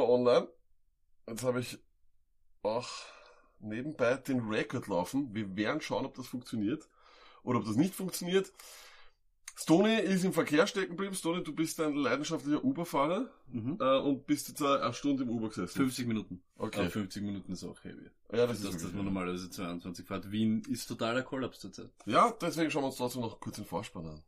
immer online. Jetzt habe ich auch nebenbei den Record laufen. Wir werden schauen, ob das funktioniert oder ob das nicht funktioniert. Stony ist im Verkehr stecken geblieben. Stony, du bist ein leidenschaftlicher Uber-Fahrer Mhm. äh, und bist jetzt eine Stunde im Uber gesessen. 50 Minuten. Okay. Aber 50 Minuten ist auch heavy. Ja, das Das, ist das, wirklich- man normalerweise 22 fährt. Wien ist totaler Kollaps zurzeit. Ja, deswegen schauen wir uns trotzdem noch kurz den Vorspann an.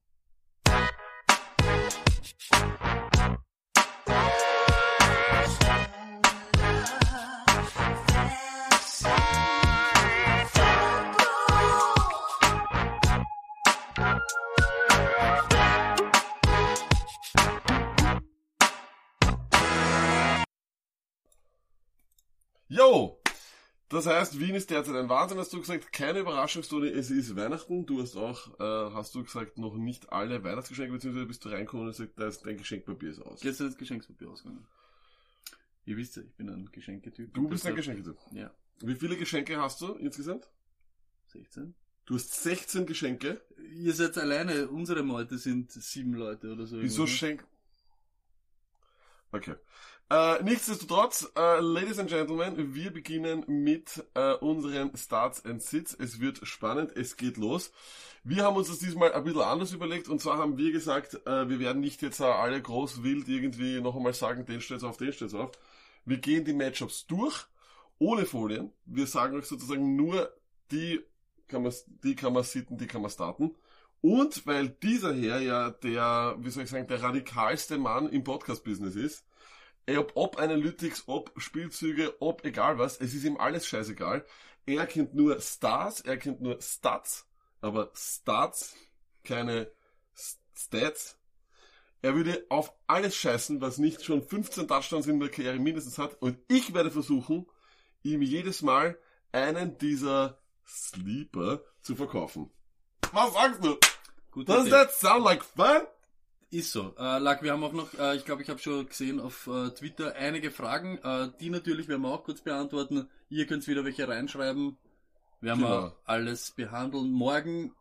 Das heißt, Wien ist derzeit ein Wahnsinn, hast du gesagt. Keine Überraschungsstory, es ist Weihnachten. Du hast auch, äh, hast du gesagt, noch nicht alle Weihnachtsgeschenke, beziehungsweise bist du reingekommen und gesagt, da ist dein Geschenkpapier ist aus. Gestern ist das Geschenkspapier ausgegangen. Ihr wisst ja, ich bin ein Geschenketyp. Du bist ein Geschenketyp. Ja. Wie viele Geschenke hast du insgesamt? 16. Du hast 16 Geschenke. Ihr seid alleine, unsere Meute sind sieben Leute oder so. Wieso schenk... Okay. Äh, nichtsdestotrotz, äh, Ladies and Gentlemen, wir beginnen mit äh, unseren Starts and Sits. Es wird spannend, es geht los. Wir haben uns das diesmal ein bisschen anders überlegt und zwar haben wir gesagt, äh, wir werden nicht jetzt äh, alle groß wild irgendwie noch einmal sagen, den stellt's auf, den stellt's auf. Wir gehen die Matchups durch, ohne Folien. Wir sagen euch sozusagen nur, die kann man, die kann man sitten, die kann man starten. Und weil dieser Herr ja der, wie soll ich sagen, der radikalste Mann im Podcast-Business ist, ob, ob Analytics, ob Spielzüge, ob egal was, es ist ihm alles scheißegal. Er kennt nur Stars, er kennt nur Stats, aber Stats, keine Stats. Er würde auf alles scheißen, was nicht schon 15 Touchdowns in der Karriere mindestens hat. Und ich werde versuchen, ihm jedes Mal einen dieser Sleeper zu verkaufen. Was sagst du? Gute Does Idee. that sound like fun? Ist so. Äh, Lack, wir haben auch noch, äh, ich glaube, ich habe schon gesehen auf äh, Twitter einige Fragen. Äh, die natürlich werden wir auch kurz beantworten. Ihr könnt wieder welche reinschreiben. Werden Genau. wir alles behandeln. Morgen,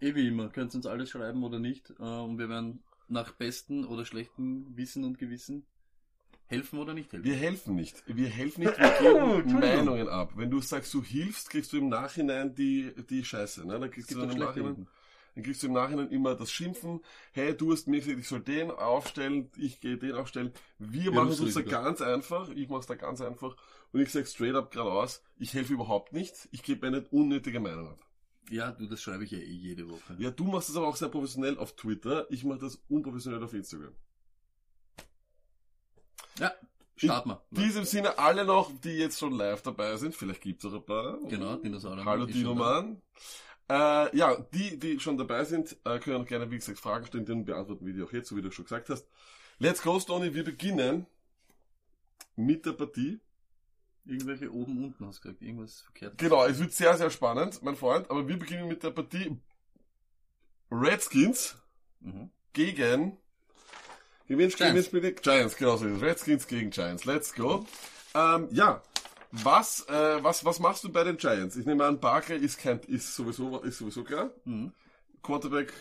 eh wie immer, könnt ihr uns alles schreiben oder nicht. Äh, und wir werden nach bestem oder schlechtem Wissen und Gewissen helfen oder nicht helfen. Wir helfen nicht. Wir helfen nicht, wir geben Meinungen ab. Wenn du sagst, du hilfst, kriegst du im Nachhinein die, die Scheiße. Ne? Dann kriegst gibt du im Nachhinein, Runden. Dann kriegst du im Nachhinein immer das Schimpfen. Hey, du hast mir gesagt, ich soll den aufstellen, ich gehe den aufstellen. Wir machen es uns da ganz einfach. Ich mache es da ganz einfach. Und ich sage straight up geradeaus, ich helfe überhaupt nicht. Ich gebe eine unnötige Meinung ab. Ja, du, das schreibe ich ja eh jede Woche. Ja, du machst das aber auch sehr professionell auf Twitter. Ich mache das unprofessionell auf Instagram. Ja, starten wir. In diesem Sinne alle noch, die jetzt schon live dabei sind, vielleicht gibt's auch ein paar. Genau, Dinosaurier. Hallo da. Dinoman. Äh, ja, die, die schon dabei sind, äh, können auch gerne, wie gesagt, Fragen stellen, die beantworten wir die auch jetzt, so wie du schon gesagt hast. Let's go, Stoney. Wir beginnen mit der Partie. Irgendwelche oben, unten hast du gesagt. Irgendwas verkehrt. Genau, es wird sehr, sehr spannend, mein Freund, aber wir beginnen mit der Partie Redskins Mhm. gegen Giants. Giants, genau so ist es. Redskins gegen Giants. Let's go. Ähm, ja, was, äh, was, was machst du bei den Giants? Ich nehme an, Barkley ist kein, ist sowieso, ist sowieso klar. Mhm. Quarterback,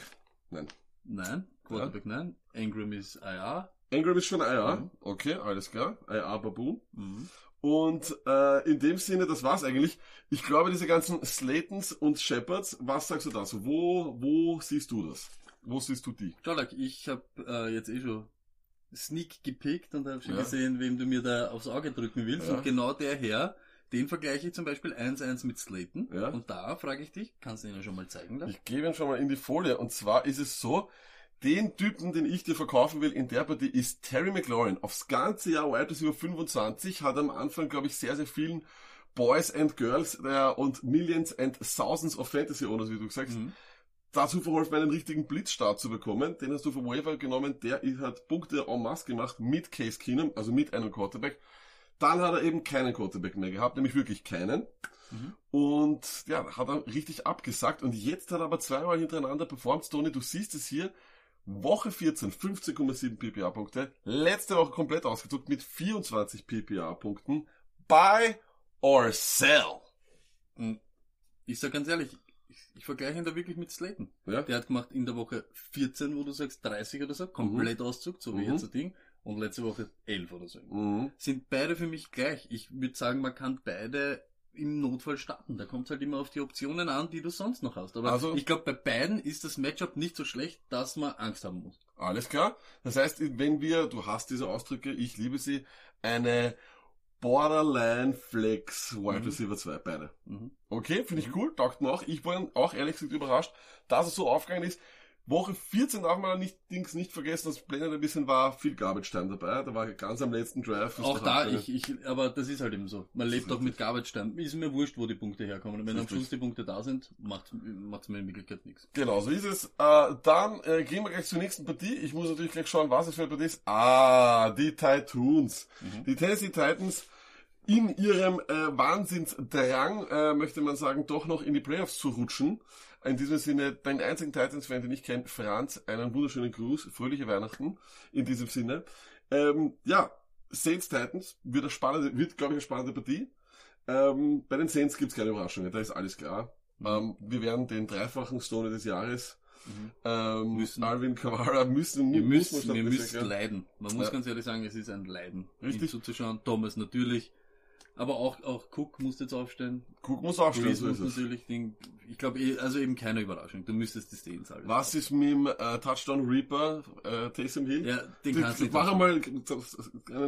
nein. Nein, Quarterback nein. Ingram ist IR. Ingram ist schon IR. Mhm. Okay, alles klar. IR Baboon. Mhm. Und äh, in dem Sinne, das war's eigentlich. Ich glaube, diese ganzen Slatons und Shepards, was sagst du dazu? Wo, wo siehst du das? Wo siehst du die? Jolak, ich habe äh, jetzt eh schon Sneak gepickt und habe schon Ja. gesehen, wem du mir da aufs Auge drücken willst. Ja. Und genau der Herr, den vergleiche ich zum Beispiel 1-1 mit Slayton. Ja. Und da frage ich dich, kannst du ihn ja schon mal zeigen lassen? Ich gebe ihn schon mal in die Folie. Und zwar ist es so, den Typen, den ich dir verkaufen will in der Partie, ist Terry McLaurin. Aufs ganze Jahr Wide Receiver 25 hat am Anfang, glaube ich, sehr, sehr vielen Boys and Girls äh, und Millions and Thousands of Fantasy Owners, wie du sagst, Mhm. Dazu verholfen, einen richtigen Blitzstart zu bekommen. Den hast du vom Waiver genommen, der hat Punkte en masse gemacht mit Case Keenum, also mit einem Quarterback. Dann hat er eben keinen Quarterback mehr gehabt, nämlich wirklich keinen. Mhm. Und ja, hat er richtig abgesagt. Und jetzt hat er aber zweimal hintereinander performt. Tony, du siehst es hier. Woche 14, 15,7 PPA-Punkte. Letzte Woche komplett ausgedruckt mit 24 PPA-Punkten. Buy or sell. Und ich sag ganz ehrlich, ich, ich vergleiche ihn da wirklich mit Slayton. Ja? Der hat gemacht in der Woche 14, wo du sagst 30 oder so, komplett Auszug, so wie Mhm. jetzt ein Ding. und letzte Woche 11 oder so. Mhm. Sind beide für mich gleich. Ich würde sagen, man kann beide im Notfall starten. Da kommt es halt immer auf die Optionen an, die du sonst noch hast. Aber Also- ich glaube, bei beiden ist das Matchup nicht so schlecht, dass man Angst haben muss. Alles klar. Das heißt, wenn wir, du hast diese Ausdrücke, ich liebe sie, eine Borderline Flex Wide Mhm. Receiver 2, beide. Mhm. Okay, finde ich cool, taugt mir auch. Ich war auch ehrlich gesagt überrascht, dass es so aufgegangen ist. Woche 14 darf man nicht, Dings nicht vergessen, das blendend ein bisschen war viel Garbage Time dabei. Da war ganz am letzten Drive. ist Auch da, ich, ich, aber das ist halt eben so. Man lebt auch mit Garbage Time. Ist mir wurscht, wo die Punkte herkommen. Und wenn am. Schluss die Punkte da sind, macht es mir in Wirklichkeit nichts. Genau, so ist es. Äh, dann äh, gehen wir gleich zur nächsten Partie. Ich muss natürlich gleich schauen, was es für eine Partie ist. Ah, die Titans. Mhm. Die Tennessee Titans in ihrem äh, Wahnsinnsdrang, äh, möchte man sagen, doch noch in die Playoffs zu rutschen. In diesem Sinne, den einzigen Titans-Fan, den ich kenne, Franz, einen wunderschönen Gruß, fröhliche Weihnachten in diesem Sinne. Ähm, ja, Saints Titans wird, eine spannende, wird glaube ich, eine spannende Partie. Ähm, bei den Saints gibt's keine Überraschungen, da ist alles klar. Ähm, wir werden den dreifachen Stone des Jahres, Mhm. ähm, Müssen. Alvin Kamara, müssen, Wir müssen, wir müssen leiden. Man muss Ja. ganz ehrlich sagen, es ist ein Leiden. Richtig. Ihm zuzuschauen. Thomas natürlich. Aber auch, auch Cook musste jetzt aufstellen. Guck, muss aufstellen, so muss ist es. natürlich. Den, ich glaube, eh, also eben keine Überraschung. Du müsstest das sehen, alles. Was ist mit dem äh, Touchdown Reaper, äh, Taysom Hill? Ja, den Die- kannst du nicht Mach einmal einen,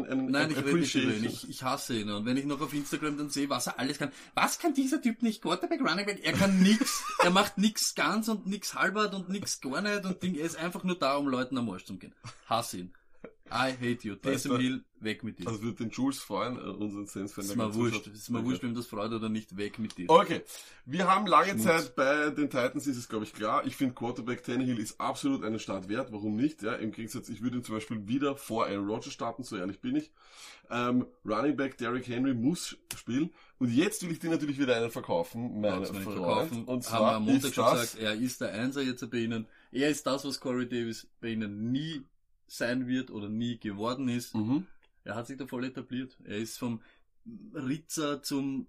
einen Nein, ich rede nicht über ihn. Ich, ich hasse ihn. Und wenn ich noch auf Instagram dann sehe, was er alles kann. Was kann dieser Typ nicht? Quarterback, Running Back? Er kann nix. er macht nix ganz und nix halbert und nix gar nicht und Ding. Er ist einfach nur da, um Leuten am Arsch zu gehen. Hasse ihn. I hate you. Taysom Hill, weg mit dir. Das wird den Jules freuen, äh, unseren Saints-Fan. ist mir wurscht. Ist mir wurscht, wem das freut oder nicht. Weg mit dir. Okay, wir haben lange Schmutz. Zeit bei den Titans, ist es glaube ich klar. Ich finde Quarterback Tannehill ist absolut einen Start wert. Warum nicht? Ja, im Gegensatz, ich würde ihn zum Beispiel wieder vor Aaron Rodgers starten, so ehrlich bin ich. Ähm, Running Back Derrick Henry muss spielen. Und jetzt will ich dir natürlich wieder einen verkaufen, meine Freund. verkaufen. Und haben wir zwar am Montag ist schon gesagt, er ist der Einser jetzt bei Ihnen. Er ist das, was Corey Davis bei Ihnen nie sein wird oder nie geworden ist. mhm. Er hat sich da voll etabliert. Er ist vom Ritzer zum,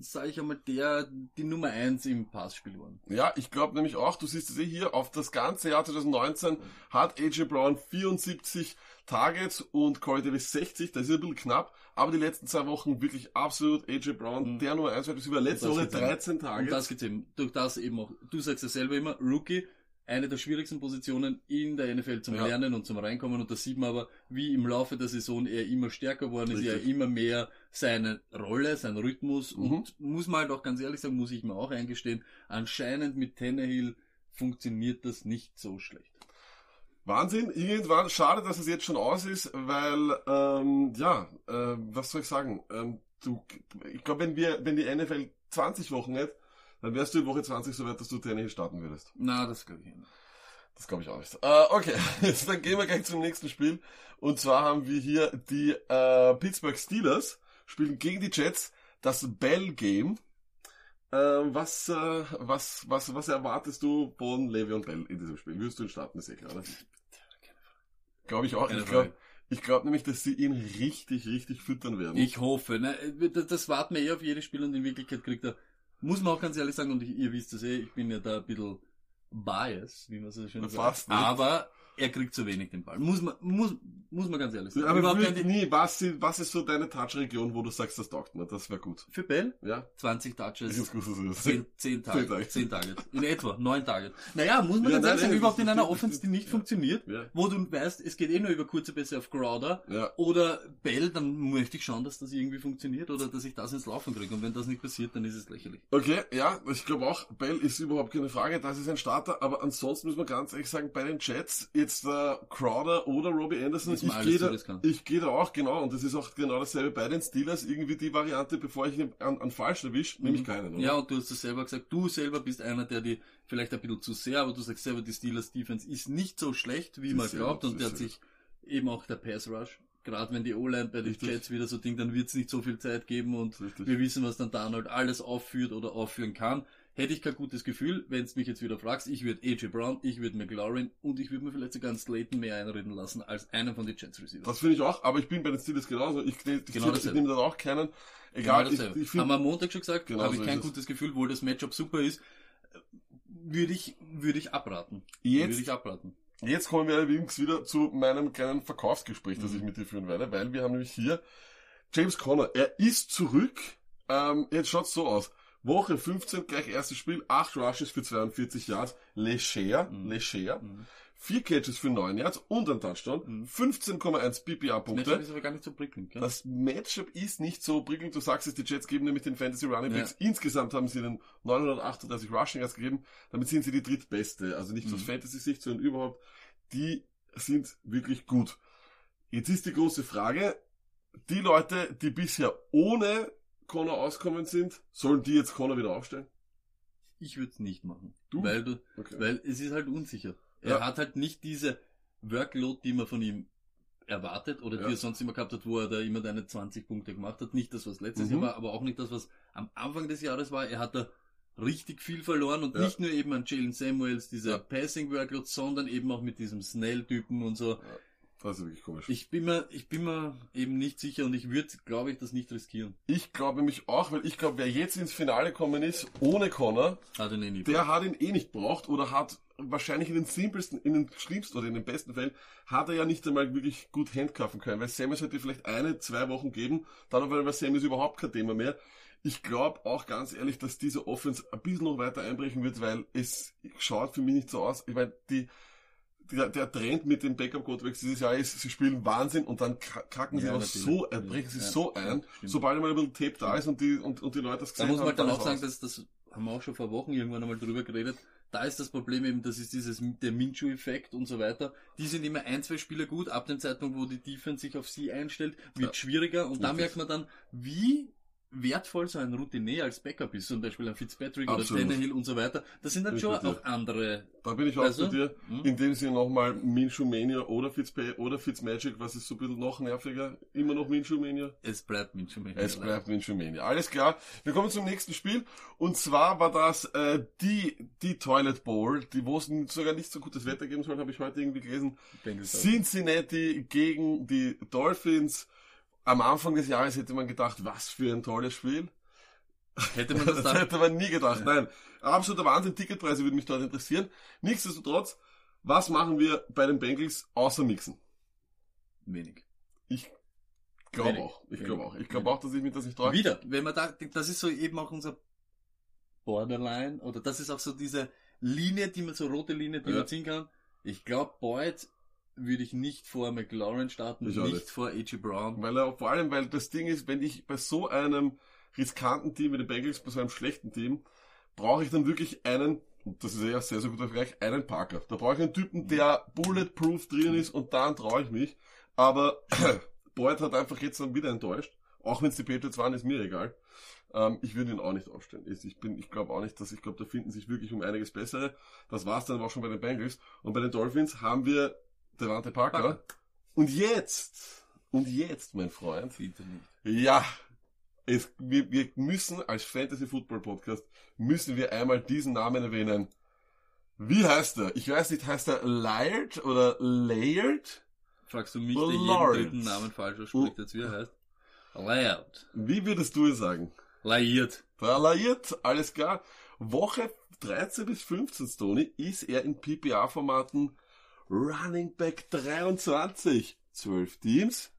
sage ich einmal, der, die Nummer eins im Passspiel geworden. Ja, ich glaube nämlich auch, du siehst es eh hier, auf das ganze Jahr 2019 hat AJ Brown 74 Targets und Corey Davis 60, das ist ein bisschen knapp, aber die letzten zwei Wochen wirklich absolut AJ Brown, Mhm. der Nummer 1 Wide Receiver, letzte Und Woche geht's eben. 13 Und Targets. das geht's eben, durch das eben auch, du sagst ja selber immer, Rookie, eine der schwierigsten Positionen in der NFL zum Ja. Lernen und zum Reinkommen und da sieht man aber, wie im Laufe der Saison er immer stärker geworden ist, er immer mehr seine Rolle, seinen Rhythmus Mhm. und muss man halt auch ganz ehrlich sagen, muss ich mir auch eingestehen, anscheinend mit Tannehill funktioniert das nicht so schlecht. Wahnsinn, irgendwann, schade, dass es jetzt schon aus ist, weil, ähm, ja, äh, was soll ich sagen, ähm, du, ich glaube, wenn wir, wenn die NFL 20 Wochen hätte, dann wärst du in Woche 20 so weit, dass du Tannehill starten würdest. Na, das glaube ich nicht. Das glaube ich auch nicht. Äh, okay, jetzt dann gehen wir gleich zum nächsten Spiel. Und zwar haben wir hier die äh, Pittsburgh Steelers spielen gegen die Jets das Bell Game. Äh, was, äh, was, was, was erwartest du von Le'Veon Bell in diesem Spiel? Wirst du ihn starten, ist eh klar? Glaube ich auch. Keine Ich glaube glaub nämlich, dass sie ihn richtig, richtig füttern werden. Ich hoffe, ne, das, das warten wir eh auf jedes Spiel und in Wirklichkeit kriegt er, muss man auch ganz ehrlich sagen, und ich, ihr wisst es eh, ich bin ja da ein bisschen bias, wie man so schön sagt. Fast nicht. Aber er kriegt zu wenig den Ball. Muss man, muss, muss man ganz ehrlich sagen. aber Überhaupt nicht, nie, was, was ist so deine Touch-Region, wo du sagst, das taugt mir? Das wäre gut. für Bell, Ja? 20 Ich Touches, ist gut, ist es. 10, 10 Zehn Tage, Tage. 10 Tage. In etwa, 9 Tage. Naja, muss man Ja, ganz nein, ehrlich sagen, überhaupt in einer Offense, die nicht Ja. funktioniert, Ja. wo du weißt, es geht eh nur über kurze Pässe auf Crowder, Ja. oder Bell, dann möchte ich schauen, dass das irgendwie funktioniert oder dass ich das ins Laufen kriege. Und wenn das nicht passiert, dann ist es lächerlich. Okay, ja, ich glaube auch, Bell ist überhaupt keine Frage, das ist ein Starter, aber ansonsten muss man ganz ehrlich sagen, bei den Jets, jetzt äh, Crowder oder Robbie Anderson, Ist ich gehe da, ich gehe da auch, genau, und das ist auch genau dasselbe bei den Steelers, irgendwie die Variante, bevor ich ihn an, an falsch erwische, nehme ich keinen, oder? Ja, und du hast es selber gesagt, du selber bist einer, der die vielleicht ein bisschen zu sehr, aber du sagst selber, die Steelers Defense ist nicht so schlecht, wie Sie man glaubt, und der hat sich eben auch der Pass Rush, gerade wenn die O-Line bei den Richtig. Jets wieder so Ding, dann wird es nicht so viel Zeit geben und Richtig. wir wissen, was dann Darnold alles aufführt oder aufführen kann. Hätte ich kein gutes Gefühl, wenn du mich jetzt wieder fragst, ich würde AJ Brown, ich würde McLaurin und ich würde mir vielleicht sogar Slayton mehr einreden lassen als einen von den Jets Receivers. Das finde ich auch, aber ich bin bei den Steelers genauso, ich, ich, ich, Genau ich, dasselbe. nehme dann auch keinen, Genau egal, ich, dasselbe. ich Haben finde, wir am Montag schon gesagt, Genau habe ich kein es. gutes Gefühl, obwohl das Matchup super ist, würde ich, würde ich abraten. Jetzt- Würde ich abraten. Jetzt kommen wir allerdings wieder zu meinem kleinen Verkaufsgespräch, das ich mit dir führen werde, weil wir haben nämlich hier James Conner. Er ist zurück. Ähm, jetzt schaut's so aus. Woche 15, gleich erstes Spiel, 8 Rushes für 42 Yards, leger, leger. Vier Catches für 9 Yards und ein Touchdown, 15,1 PPA-Punkte. Matchup ist aber gar nicht so prickelnd, gell? Das Matchup ist nicht so prickelnd. Du sagst es, die Jets geben nämlich den Fantasy Running Backs. Insgesamt haben sie den 938 Rushing Yards gegeben. Damit sind sie die drittbeste. Also nicht aus Fantasy-Sicht, sondern überhaupt. Die sind wirklich gut. Jetzt ist die große Frage, die Leute, die bisher ohne Connor auskommen sind, sollen die jetzt Connor wieder aufstellen? Ich würde es nicht machen. Du? Weil, du, Okay. weil es ist halt unsicher. Er Ja. hat halt nicht diese Workload, die man von ihm erwartet oder Ja. die er sonst immer gehabt hat, wo er da immer deine 20 Punkte gemacht hat. Nicht das, was letztes Mhm. Jahr war, aber auch nicht das, was am Anfang des Jahres war. Er hat da richtig viel verloren und Ja. nicht nur eben an Jalen Samuels, dieser. Passing Workload, sondern eben auch mit diesem Snell-Typen und so. Das ist wirklich komisch. Ich bin mir, ich bin mir eben nicht sicher und ich würde, glaube ich, das nicht riskieren. Ich glaube mich auch, weil ich glaube, wer jetzt ins Finale gekommen ist, ohne Connor, Hat ihn eh nie der hat ihn eh nicht braucht oder hat wahrscheinlich in den simpelsten, in den schlimmsten oder in den besten Fällen, hat er ja nicht einmal wirklich gut handcuffen können, weil Samuels hätte vielleicht eine, zwei Wochen geben, dann aber war Samuels überhaupt kein Thema mehr. Ich glaube auch ganz ehrlich, dass diese Offense ein bisschen noch weiter einbrechen wird, weil es schaut für mich nicht so aus. Ich meine, die, der, der Trend mit den Backup Quarterbacks dieses Jahr ist, sie spielen Wahnsinn und dann ka- kacken sie Ja, natürlich. so, äh, brechen sie Ja, so ja, ein, sobald mal ein bisschen Tape da ist und die, und, und die Leute das Da gesehen muss man haben. halt dann auch sagen, dass das haben wir auch schon vor Wochen irgendwann einmal drüber geredet. Da ist das Problem eben, das ist dieses der Minshew-Effekt und so weiter. Die sind immer ein, zwei Spieler gut. Ab dem Zeitpunkt, wo die Defense sich auf sie einstellt, wird Ja. schwieriger. Und da merkt man dann, wie wertvoll so ein Routinier als Backup ist. Zum Beispiel ein Fitzpatrick Absolut. oder Tannehill und so weiter. Das sind dann ich schon auch andere. Da bin ich auch Also, dir. hm? In dem Sinne nochmal Minshew Mania oder Fitzpay oder Fitzmagic, was ist so ein bisschen noch nerviger? Immer noch Minshew Mania? Es bleibt Minshew. Es bleibt Minshew Mania. Alles klar. Wir kommen zum nächsten Spiel. Und zwar war das äh, die, die Toilet Bowl, die wo es sogar nicht so gutes Wetter geben soll, habe ich heute irgendwie gelesen. Cincinnati gegen die Dolphins. Am Anfang des Jahres hätte man gedacht, was für ein tolles Spiel. Hätte man das Das da hätte man nie gedacht. Nein, absoluter Wahnsinn. Ticketpreise würden mich dort interessieren. Nichtsdestotrotz, was machen wir bei den Bengals außer mixen? wenig. Ich glaube auch. Ich glaube auch. Ich glaube auch, dass ich mir das nicht traue. Wieder, wenn man da, das ist so eben auch unser Borderline, oder das ist auch so diese Linie, die man, so rote Linie, die Ja. man ziehen kann. Ich glaube, Boyd würde ich nicht vor McLaurin starten, Ich nicht, nicht. vor A.G. Brown. Weil er, vor allem, weil das Ding ist, wenn ich bei so einem riskanten Team wie den Bengals, bei so einem schlechten Team, brauche ich dann wirklich einen, und das ist ja sehr, sehr guter Vergleich, einen Parker. Da brauche ich einen Typen, der bulletproof drin ist und dann traue ich mich. Aber Boyd hat einfach jetzt dann wieder enttäuscht. Auch wenn es die Patriots waren, ist mir egal. Ähm, ich würde ihn auch nicht aufstellen. Ich bin, ich glaube auch nicht, dass ich glaube, da finden sich wirklich um einiges bessere. Das war's dann aber auch schon bei den Bengals. Und bei den Dolphins haben wir Devante Parker. Parker. Und jetzt, und jetzt, mein Freund, ja, es, wir, wir müssen als Fantasy Football Podcast, müssen wir einmal diesen Namen erwähnen. Wie heißt er? Ich weiß nicht, heißt er Laird oder Laird? Fragst du mich, der jeden dritten Namen falsch ausspricht, wie er heißt? Laird. Wie würdest du es sagen? Laird. Da Laird, alles klar. Woche 13 bis 15, Tony, ist er in PPA-Formaten Running Back 23. 12 Teams,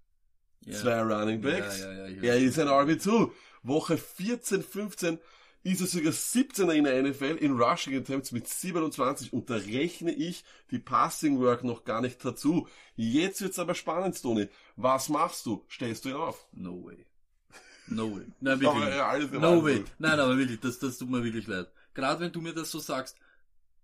Ja. zwei Running Backs. Ja, ja, Er ist ein RB2. Woche 14, 15 ist er sogar 17er in der NFL in Rushing Attempts mit 27 und da rechne ich die Passing Work noch gar nicht dazu. Jetzt wird's aber spannend, Tony. Was machst du? Stellst du ihn auf? No way. No way. Nein, wirklich. Aber, No way. Nein, aber wirklich, das, das tut mir wirklich leid. Gerade wenn du mir das so sagst,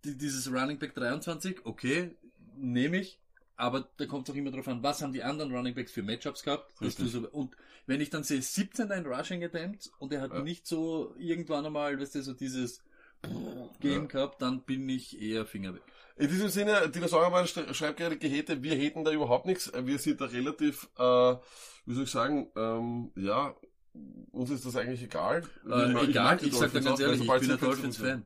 die, dieses Running Back 23, okay, nehme ich, aber da kommt es auch immer drauf an, was haben die anderen Running Backs für Matchups gehabt. So, und wenn ich dann sehe 17 ein Rushing Attempt und er hat Ja. nicht so irgendwann einmal, weißt du, so dieses Game Ja. gehabt, dann bin ich eher Finger weg. In diesem Sinne, Dinosauriermann sch- schreibt gerade Gehete, wir hätten da überhaupt nichts. Wir sind da relativ, äh, wie soll ich sagen, ähm, ja, uns ist das eigentlich egal. Äh, egal, mag die ich sag Dolphins ganz ehrlich, ich bin ein Dolphins-Fan.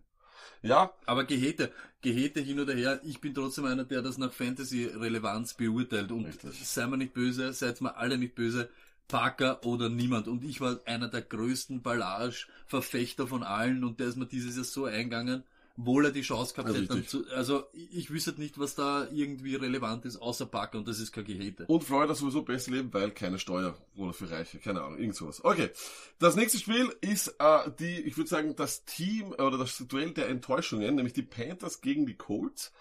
Ja, Aber Gehete, Gehete hin oder her, ich bin trotzdem einer, der das nach Fantasy-Relevanz beurteilt. Und Richtig. sei mir nicht böse, seid mir alle nicht böse, Parker oder niemand. Und ich war einer der größten Ballage-Verfechter von allen und der ist mir dieses Jahr so eingegangen. Obwohl er die Chance gehabt Ja, hätte. Zu, also ich, ich wüsste nicht, was da irgendwie relevant ist, außer Parker und das ist kein Gehete. Und Florida sowieso besser leben, weil keine Steuer oder für Reiche, keine Ahnung, irgend sowas. Okay, das nächste Spiel ist äh, die, ich würde sagen, das Team oder das Duell der Enttäuschungen, nämlich die Panthers gegen die Colts.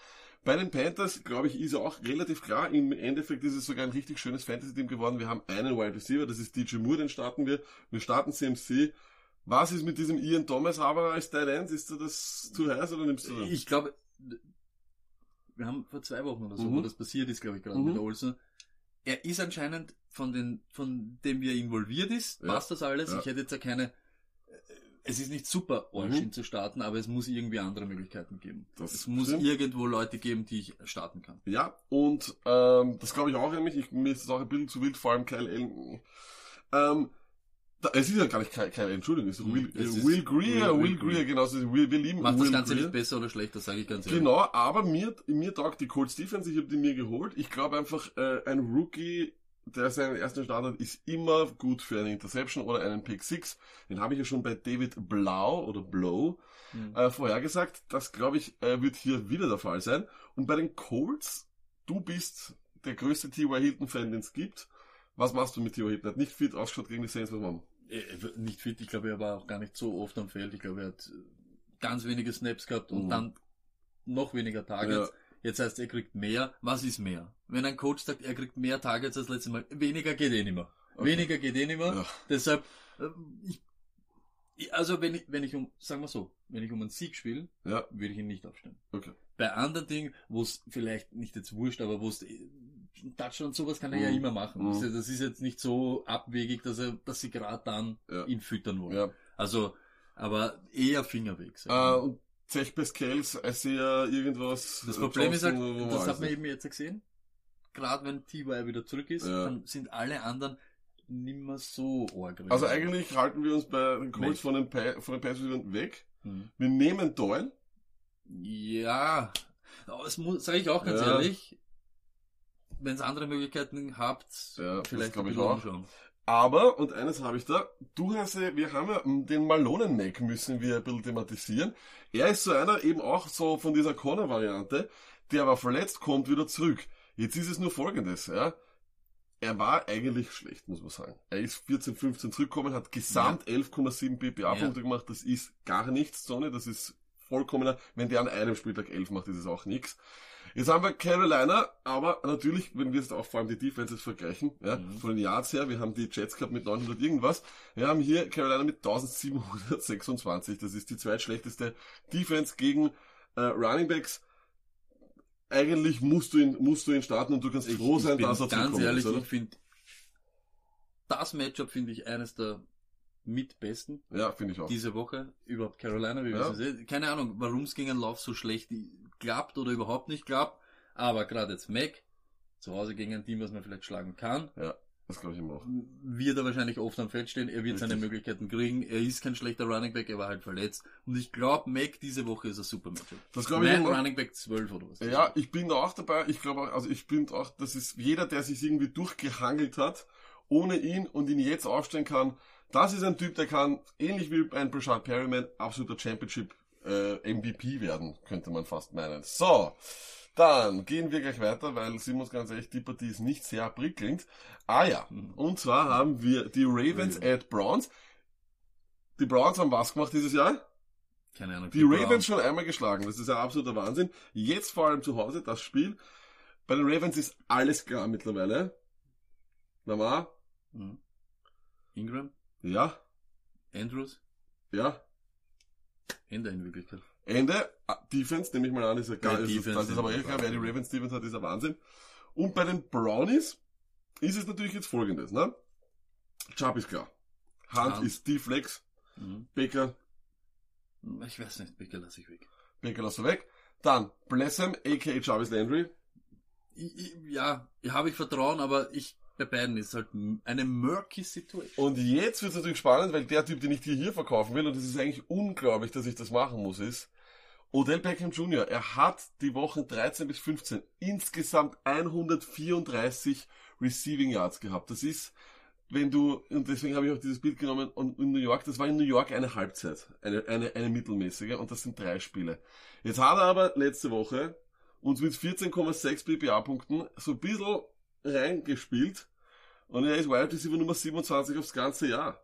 Bei den Panthers, glaube ich, ist ja auch relativ klar, im Endeffekt ist es sogar ein richtig schönes Fantasy-Team geworden. Wir haben einen Wide Receiver, das ist DJ Moore, den starten wir. Wir starten CMC. Was ist mit diesem Ian Thomas aber als Tight End? Ist dir das zu heiß oder nimmst du das? Ich glaube, wir haben vor zwei Wochen oder so, Mhm. wo das passiert ist, glaube ich, gerade Mhm. mit Olsen. Er ist anscheinend von den, von dem wie er involviert ist, Ja. passt das alles. Ja. Ich hätte jetzt ja keine, es ist nicht super, Arsch Mhm. zu starten, aber es muss irgendwie andere Möglichkeiten geben. Das es muss stimmt. irgendwo Leute geben, die ich starten kann. Ja, und ähm, das glaube ich auch nämlich. Ich, mir ist das auch ein bisschen zu wild, vor allem Kyle Allen. Ähm, es ist ja gar nicht Kyle Allen, Entschuldigung, es ist Hm, Will, es ist Will Greer, Will- Will, Will Greer, genau, so Will, wir lieben Macht Will das Ganze Greer. nicht besser oder schlechter, sage ich ganz ehrlich. Genau, aber mir, mir taugt die Colts Defense, ich habe die mir geholt. Ich glaube einfach, äh, ein Rookie, der seinen ersten Start hat, ist immer gut für eine Interception oder einen Pick 6. Den habe ich ja schon bei David Blau oder Blow Mhm. äh, vorhergesagt. Das, glaube ich, äh, wird hier wieder der Fall sein. Und bei den Colts, du bist der größte T.Y. Hilton-Fan, den es gibt. Was machst du mit T.Y. Hilton? Er Hat nicht fit ausgeschaut gegen die Saints, was machen? Äh, Nicht fit, ich glaube, er war auch gar nicht so oft am Feld. Ich glaube, er hat äh, ganz wenige Snaps gehabt und Mhm. dann noch weniger Targets. Jetzt heißt, er kriegt mehr. Was ist mehr? Wenn ein Coach sagt, er kriegt mehr Targets als letztes Mal, weniger geht eh nicht mehr. Okay. Weniger geht eh nicht mehr. Ja. Deshalb, äh, ich, also wenn ich, wenn ich um, sagen wir so, wenn ich um einen Sieg spiele, Ja, würde ich ihn nicht aufstellen. okay. Bei anderen Dingen, wo es vielleicht nicht jetzt wurscht, aber wo es Touchdown und sowas kann er ja Mhm. immer machen. Mhm. Das ist- Das ist jetzt nicht so abwegig, dass er, dass sie gerade dann Ja. ihn füttern wollen. Ja. Also, aber eher Fingerweg. Äh, und Zech Pascals, ich sehe ja irgendwas. das äh, Problem ist halt, Johnson, wo das war hat man eben jetzt gesehen. Gerade wenn T.Y. wieder zurück ist, Ja. dann sind alle anderen nimmer so arg. Also eigentlich halten wir uns bei den Colts von den, Pa- von den Receivers weg. Hm. Wir nehmen Doyle. Ja, das muss, sage ich auch ganz Ja. ehrlich. Wenn es andere Möglichkeiten habt, Ja, vielleicht glaub ein ich auch. umschauen. Aber, und eines habe ich da, du hast ja, wir haben ja den Malonen-Mac müssen wir ein bisschen thematisieren. Er ist so einer eben auch so von dieser Corner-Variante, der war verletzt, kommt wieder zurück. Jetzt ist es nur folgendes, ja. Er war eigentlich schlecht, muss man sagen. Er ist 14, 15 zurückgekommen, hat gesamt 11,7 PPA-Punkte gemacht. Das ist gar nichts, Sonne. Das ist vollkommener. Wenn der an einem Spieltag 11 macht, ist es auch nichts. Jetzt haben wir Carolina, aber natürlich, wenn wir jetzt auch vor allem die Defenses vergleichen, ja, Mhm. von den Yards her, wir haben die Jets gehabt mit 900 irgendwas, wir haben hier Carolina mit 1726, das ist die zweitschlechteste Defense gegen äh, Running Backs. Eigentlich musst du ihn, musst du ihn starten und du kannst froh sein, dass er ganz zurückkommt, ehrlich, oder? ich finde, das Matchup finde ich eines der mitbesten Ja, finde ich auch. diese Woche. Überhaupt Carolina, wie Ja. wir sehen. Keine Ahnung, warum es gegen einen Lauf so schlecht klappt oder überhaupt nicht klappt. Aber gerade jetzt Mac, zu Hause gegen ein Team, was man vielleicht schlagen kann, Das glaube ich immer auch. wird er wahrscheinlich oft am Feld stehen. Er wird seine Richtig. Möglichkeiten kriegen. Er ist kein schlechter Running Back, er war halt verletzt. Und ich glaube, Mac diese Woche ist ein super Matchup. Das glaube ich immer. Running Back 12 oder was. Ja, ich bin da auch dabei. Ich glaube auch, also ich bin auch, das ist jeder, der sich irgendwie durchgehangelt hat, ohne ihn und ihn jetzt aufstellen kann. Das ist ein Typ, der kann, ähnlich wie ein Brashad Perryman, absoluter Championship äh, MVP werden, könnte man fast meinen. So, dann gehen wir gleich weiter, weil sind wir uns ganz ehrlich, die Partie ist nicht sehr prickelnd. Ah ja, Mhm. und zwar haben wir die Ravens Ravens. at Browns. Die Browns haben was gemacht dieses Jahr? Keine Ahnung. Die Ravens schon einmal geschlagen. Das ist ein absoluter Wahnsinn. Jetzt vor allem zu Hause, das Spiel. Bei den Ravens ist alles klar mittlerweile. Mama? Mhm. Ingram, Ja? Andrews, Ja? Ende in Wirklichkeit. Ende. Ah, Defense, nehme ich mal an, ist ja Ja, geil. Das ist, Defense das ist aber eh ist klar, wer die. Ravens Defense hat, ist ein Wahnsinn. Und bei den Brownies ist es natürlich jetzt folgendes, ne? Chubb ist klar. Hunt Hunt. ist die Flex. Mhm. Baker, Ich weiß nicht, Baker lasse ich weg. Baker lass er weg. Dann Blessem, a.k.a. Jarvis Landry. Ich, ich, ja, habe ich Vertrauen, aber ich bei beiden ist halt eine murky Situation. Und jetzt wird es natürlich spannend, weil der Typ, den ich dir hier verkaufen will, und es ist eigentlich unglaublich, dass ich das machen muss, ist Odell Beckham Jr. Er hat die Wochen 13 bis 15 insgesamt 134 Receiving Yards gehabt. Das ist wenn du, und deswegen habe ich auch dieses Bild genommen, und in New York, das war in New York eine Halbzeit, eine, eine, eine mittelmäßige, und das sind drei Spiele. Jetzt hat er aber letzte Woche uns mit 14,6 PPA-Punkten so ein bisschen reingespielt, und er ist Wide Receiver Nummer 27 aufs ganze Jahr.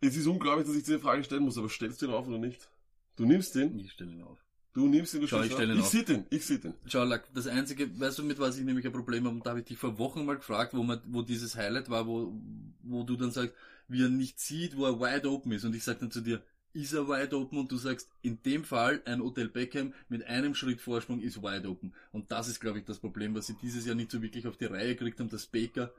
Es ist unglaublich, dass ich diese Frage stellen muss, aber stellst du ihn auf oder nicht? Du nimmst den? Ich stelle ihn auf. Du nimmst ihn, du Schau, ich stell ihn ihn auf. Ich sehe den, ich sehe den. Schau, Lack, das einzige, weißt du, mit was ich nämlich ein Problem habe, und da habe ich dich vor Wochen mal gefragt, wo man, wo dieses Highlight war, wo, wo du dann sagst, wie er nicht sieht, wo er wide open ist, und ich sag dann zu dir, ist er wide open, und du sagst, in dem Fall, ein Odell Beckham mit einem Schritt Vorsprung ist wide open. Und das ist, glaube ich, das Problem, was sie dieses Jahr nicht so wirklich auf die Reihe gekriegt haben, dass Baker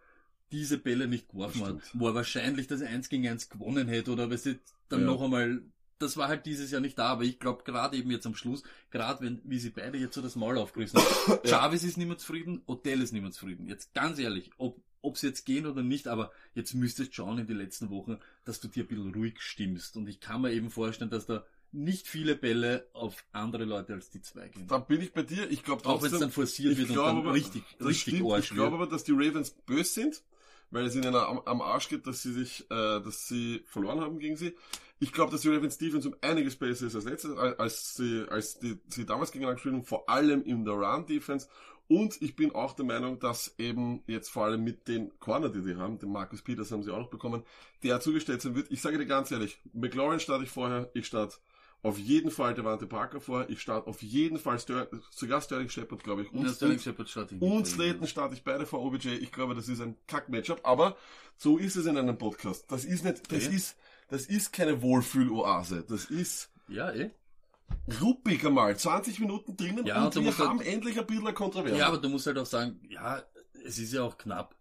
diese Bälle nicht geworfen hat, wo er wahrscheinlich das 1 gegen 1 gewonnen hätte, oder weißt du, dann Ja. noch einmal, das war halt dieses Jahr nicht da, aber ich glaube gerade eben jetzt am Schluss, gerade wenn, wie sie beide jetzt so das Maul aufgerissen haben, Ja. Jarvis ist nicht mehr zufrieden, Odell ist nicht mehr zufrieden. Jetzt ganz ehrlich, ob ob sie jetzt gehen oder nicht, aber jetzt müsstest du schauen in den letzten Wochen, dass du dir ein bisschen ruhig stimmst. Und ich kann mir eben vorstellen, dass da nicht viele Bälle auf andere Leute als die zwei gehen. Da bin ich bei dir. Ich glaube Auch wenn es dann forciert wird und dann aber, richtig, richtig stimmt. Arsch Ich glaube aber, dass die Ravens böse sind, weil es ihnen am, am Arsch geht, dass sie sich, äh, dass sie verloren haben gegen sie. Ich glaube, dass die Ravens Defense um einiges besser ist als letztes, als- als sie, als die, sie damals gegeneinander gespielt haben, vor allem in der Run Defense. Und ich bin auch der Meinung, dass eben jetzt vor allem mit den Corner, die sie haben, den Marcus Peters haben sie auch noch bekommen, der zugestellt sein wird. Ich sage dir ganz ehrlich, McLaurin starte ich vorher, ich starte auf jeden Fall Devante Parker vor, ich starte auf jeden Fall Ster sogar Sterling Shepard, glaube ich. Und, Ja, Sterling Shepard startet nicht. und Slayton starte ich beide vor OBJ. Ich glaube, das ist ein Kack-Matchup, aber so ist es in einem Podcast. Das ist nicht, das Okay. ist, das ist keine Wohlfühloase. Das ist Ja, eh. Ruppig einmal. 20 Minuten drinnen Ja, und wir musst halt- haben endlich ein bisschen Kontroverse. Ja, aber du musst halt auch sagen, ja, es ist ja auch knapp.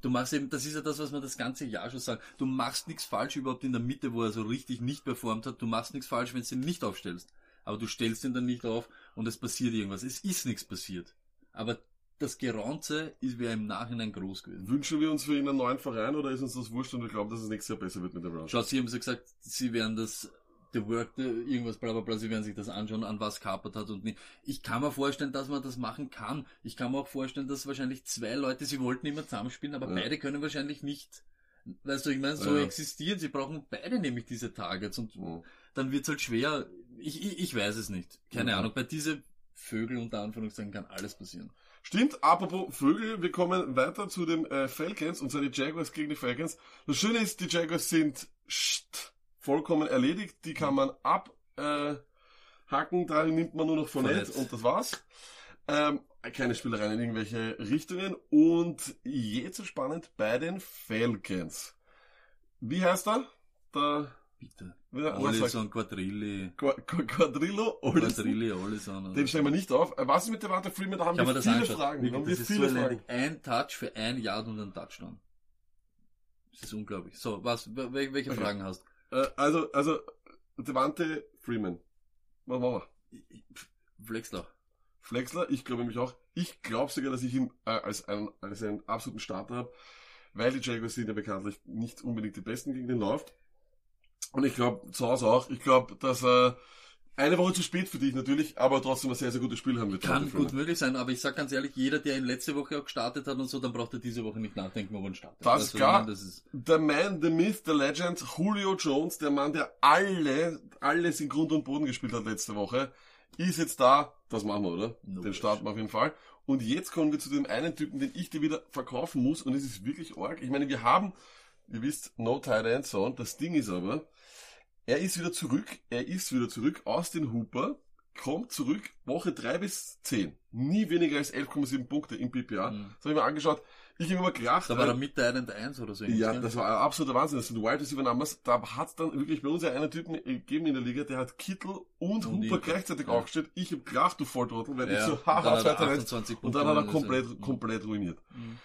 Du machst eben, das ist ja das, was man das ganze Jahr schon sagt. Du machst nichts falsch überhaupt in der Mitte, wo er so richtig nicht performt hat. Du machst nichts falsch, wenn du ihn nicht aufstellst. Aber du stellst ihn dann nicht auf und es passiert irgendwas. Es ist nichts passiert. Aber das Geraunze ist wäre im Nachhinein groß gewesen. Wünschen wir uns für ihn einen neuen Verein oder ist uns das wurscht und wir glauben, dass es nächstes Jahr besser wird mit der Browns? Schau, sie haben so gesagt, sie werden das, the work, the, irgendwas, bla, bla, bla, sie werden sich das anschauen, an was kapert hat und nicht. Ich kann mir vorstellen, dass man das machen kann. Ich kann mir auch vorstellen, dass wahrscheinlich zwei Leute, sie wollten immer zusammenspielen, aber Ja. beide können wahrscheinlich nicht, weißt du, ich meine, so Ja. existieren. Sie brauchen beide nämlich diese Targets und Mhm. dann wird's halt schwer. Ich, ich, ich weiß es nicht. Keine. Ahnung. Bei diese Vögel unter Anführungszeichen kann alles passieren. Stimmt, apropos Vögel, wir kommen weiter zu den äh, Falcons und die Jaguars gegen die Falcons. Das Schöne ist, die Jaguars sind st, vollkommen erledigt, die kann man abhaken, äh, da nimmt man nur noch von Verletzt. und das war's. Ähm, keine Spielereien in irgendwelche Richtungen und jetzt spannend bei den Falcons. Wie heißt er? Der, Bitte. Olison, Quadrilli, Qu- Qu- Quadrillo? Olsen? Quadrilli, Olison. Den stellen wir nicht auf. Äh, Was ist mit der Warte Freeman? Da haben wir viele angeschaut. Fragen. Da Wirklich, haben wir viele so Fragen. Ein Touch für ein Yard und ein Touchdown. Das ist unglaublich. So, was, wel- welche Okay. Fragen hast Äh, also, also, Devante Freeman. Was machen wir? Flexler. Flexler, ich glaube nämlich auch. Ich glaube sogar, dass ich ihn äh, als, einen, als einen absoluten Starter habe, weil die Jaguars sind ja bekanntlich nicht unbedingt die Besten gegen den Lauf. Und ich glaube, zu Hause auch. Ich glaube, dass er eine Woche zu spät für dich natürlich, aber trotzdem ein sehr, sehr gutes Spiel haben wird. Kann gut möglich sein, aber ich sag ganz ehrlich, jeder, der ihn letzte Woche auch gestartet hat und so, dann braucht er diese Woche nicht nachdenken, ob er startet. Das ist Also, klar. Das ist, Der Man, the Myth, the Legend, Julio Jones, der Mann, der alle, alles in Grund und Boden gespielt hat letzte Woche, ist jetzt da. Das machen wir, oder? No den starten wir auf jeden Fall. Und jetzt kommen wir zu dem einen Typen, den ich dir wieder verkaufen muss. Und es ist wirklich arg. Ich meine, wir haben, ihr wisst, no tight end zone. Das Ding ist aber, er ist wieder zurück. Er ist wieder zurück aus den Hooper. Kommt zurück, Woche 3 bis 10. Nie weniger als 11,7 Punkte im PPA. Mhm. Das habe ich mir angeschaut. Ich habe immer gelacht. da war weil- er mit der 1 oder so. ja, das war ein absoluter Wahnsinn. Das sind Wide Receiver Numbers. Da hat es dann wirklich bei uns ja einen Typen gegeben in der Liga, der hat Kittel und, Und Hooper gleichzeitig Ja. aufgestellt. Ich habe gelacht, du Volltrottel, weil ja, ich so, haha, dann hat er zweiter Rest. 28 Und dann hat er komplett, Mhm. komplett ruiniert. Mhm.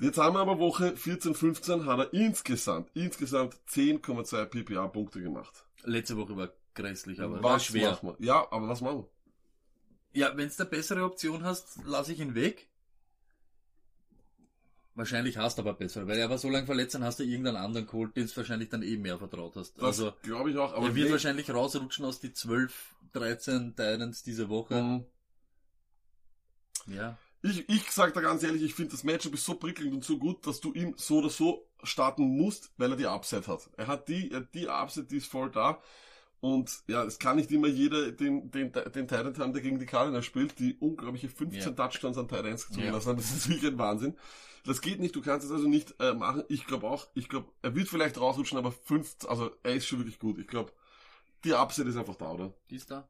Jetzt haben wir aber Woche 14, 15 hat er insgesamt, insgesamt 10,2 PPA-Punkte gemacht. Letzte Woche war grässlich, aber war was schwer. machen wir? Ja, aber was machen wir? Ja, wenn du eine bessere Option hast, lass ich ihn weg. Wahrscheinlich hast du aber bessere, weil er war so lange verletzt, dann hast du irgendeinen anderen geholt, den du wahrscheinlich dann eben mehr vertraut hast. Das also, glaube ich auch. Aber er wird wahrscheinlich rausrutschen aus die 12, 13 Titans diese Woche. Mhm. Ja. Ich, ich sag da ganz ehrlich, ich finde das Matchup ist so prickelnd und so gut, dass du ihn so oder so starten musst, weil er die Upside hat. Er hat die, er hat die Upside, die ist voll da. Und ja, es kann nicht immer jeder den, den, den Titan haben, der gegen die Cardinals spielt, die unglaubliche 15 Ja. Touchdowns an Titans gezogen Ja. lassen. Das ist wirklich ein Wahnsinn. Das geht nicht, du kannst es also nicht äh, machen. Ich glaube auch, ich glaube, er wird vielleicht rausrutschen, aber 5, also er ist schon wirklich gut. Ich glaube, die Upside ist einfach da, oder? Die ist da.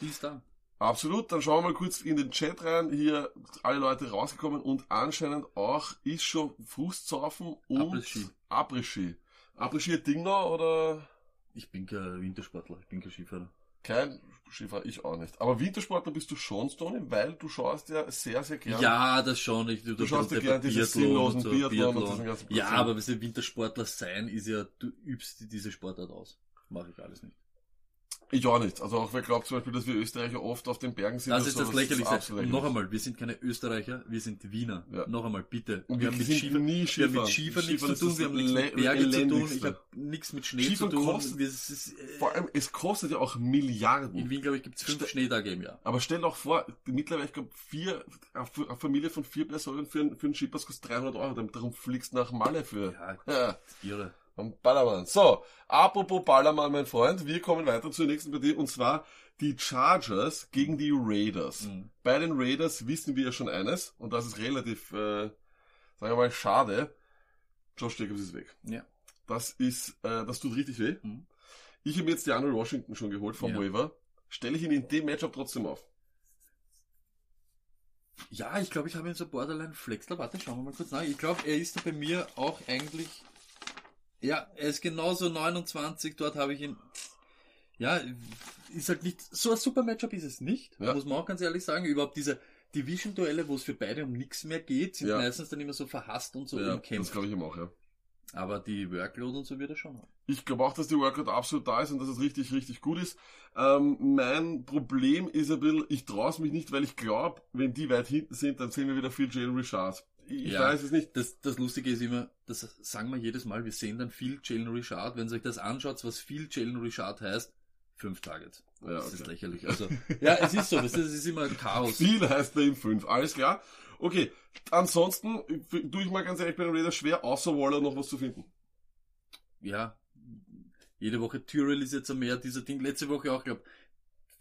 Die ist da. Absolut, dann schauen wir mal kurz in den Chat rein. Hier alle Leute rausgekommen und anscheinend auch ist schon Fußzaufen und Après-Ski. Après-Ski. Ding noch oder Ich bin kein Wintersportler, ich bin kein Skifahrer. kein Skifahrer? Ich auch nicht. Aber Wintersportler bist du schon, Stoney, weil du schaust ja sehr, sehr gerne. Ja, das schon. Ich, Du schaust dir gerne diese sinnlosen Biathlon und diesen ganzen Ja, aber du, Wintersportler sein ist ja, du übst diese Sportart aus. Mache ich alles nicht. Ich auch nicht. Also auch wer glaubt zum Beispiel, dass wir Österreicher oft auf den Bergen sind. Das ist so, das Lächerlichste. Und noch einmal, wir sind keine Österreicher, wir sind Wiener. Ja. Noch einmal, bitte. Und wir wir haben mit sind Skifahren, nie wir haben Skifahren. mit Skifahren nichts Skifahren zu tun, wir haben nichts mit Le- Berge zu tun, ich habe nichts mit Schnee Skifahren zu tun. kostet- Wir- es ist, äh, Vor allem, es kostet ja auch Milliarden. in Wien, glaube ich, gibt es fünf Ste- Schneetage im Jahr. Aber stell doch vor, mittlerweile, ich glaube, vier, eine Familie von vier Personen für, einen- für einen Skipass kostet 300 Euro, darum fliegst du nach Malle für. Ja, Ja, irre. Am Ballermann. So, apropos Ballermann, mein Freund, wir kommen weiter zur nächsten Partie, und zwar die Chargers gegen die Raiders. Mhm. Bei den Raiders wissen wir ja schon eines, und das ist relativ, äh, sagen wir mal, schade. Josh Jacobs ist weg. Ja. Das ist, äh, das tut richtig weh. Mhm. Ich habe jetzt die Arnold Washington schon geholt vom Ja. Waiver. Stelle ich ihn in dem Matchup trotzdem auf. Ja, ich glaube, ich habe ihn so Borderline Flexler. Warte, schauen wir mal kurz nach. Ich glaube, er ist da bei mir auch eigentlich. Ja, er ist genauso 29. Dort habe ich ihn. Ja, ist halt nicht. So ein super Matchup ist es nicht. Ja. Muss man auch ganz ehrlich sagen. Überhaupt diese Division-Duelle, wo es für beide um nichts mehr geht, sind Ja. meistens dann immer so verhasst und so ja, das umkämpft. glaube ich ihm auch, ja. Aber die Workload und so wird er schon haben. Ich glaube auch, dass die Workout absolut da ist und dass es richtig, richtig gut ist. Ähm, mein Problem ist ein bisschen, ich traue es mich nicht, weil ich glaube, wenn die weit hinten sind, dann sehen wir wieder viel Jalen Richard. Ich Ja. weiß es nicht. Das, das Lustige ist immer, das sagen wir jedes Mal, wir sehen dann viel Jalen Richard. Wenn ihr euch das anschaut, was viel Jalen Richard heißt, fünf Targets. Ja, Das ist okay. lächerlich. Also, ja, es ist so, es ist immer Chaos. Viel heißt bei ihm fünf, alles klar. Okay, ansonsten tue ich mal ganz ehrlich bei den Raiders schwer, außer Waller noch was zu finden. Ja, jede Woche Tyrell ist jetzt ein mehr dieser Ding. Letzte Woche auch, glaub,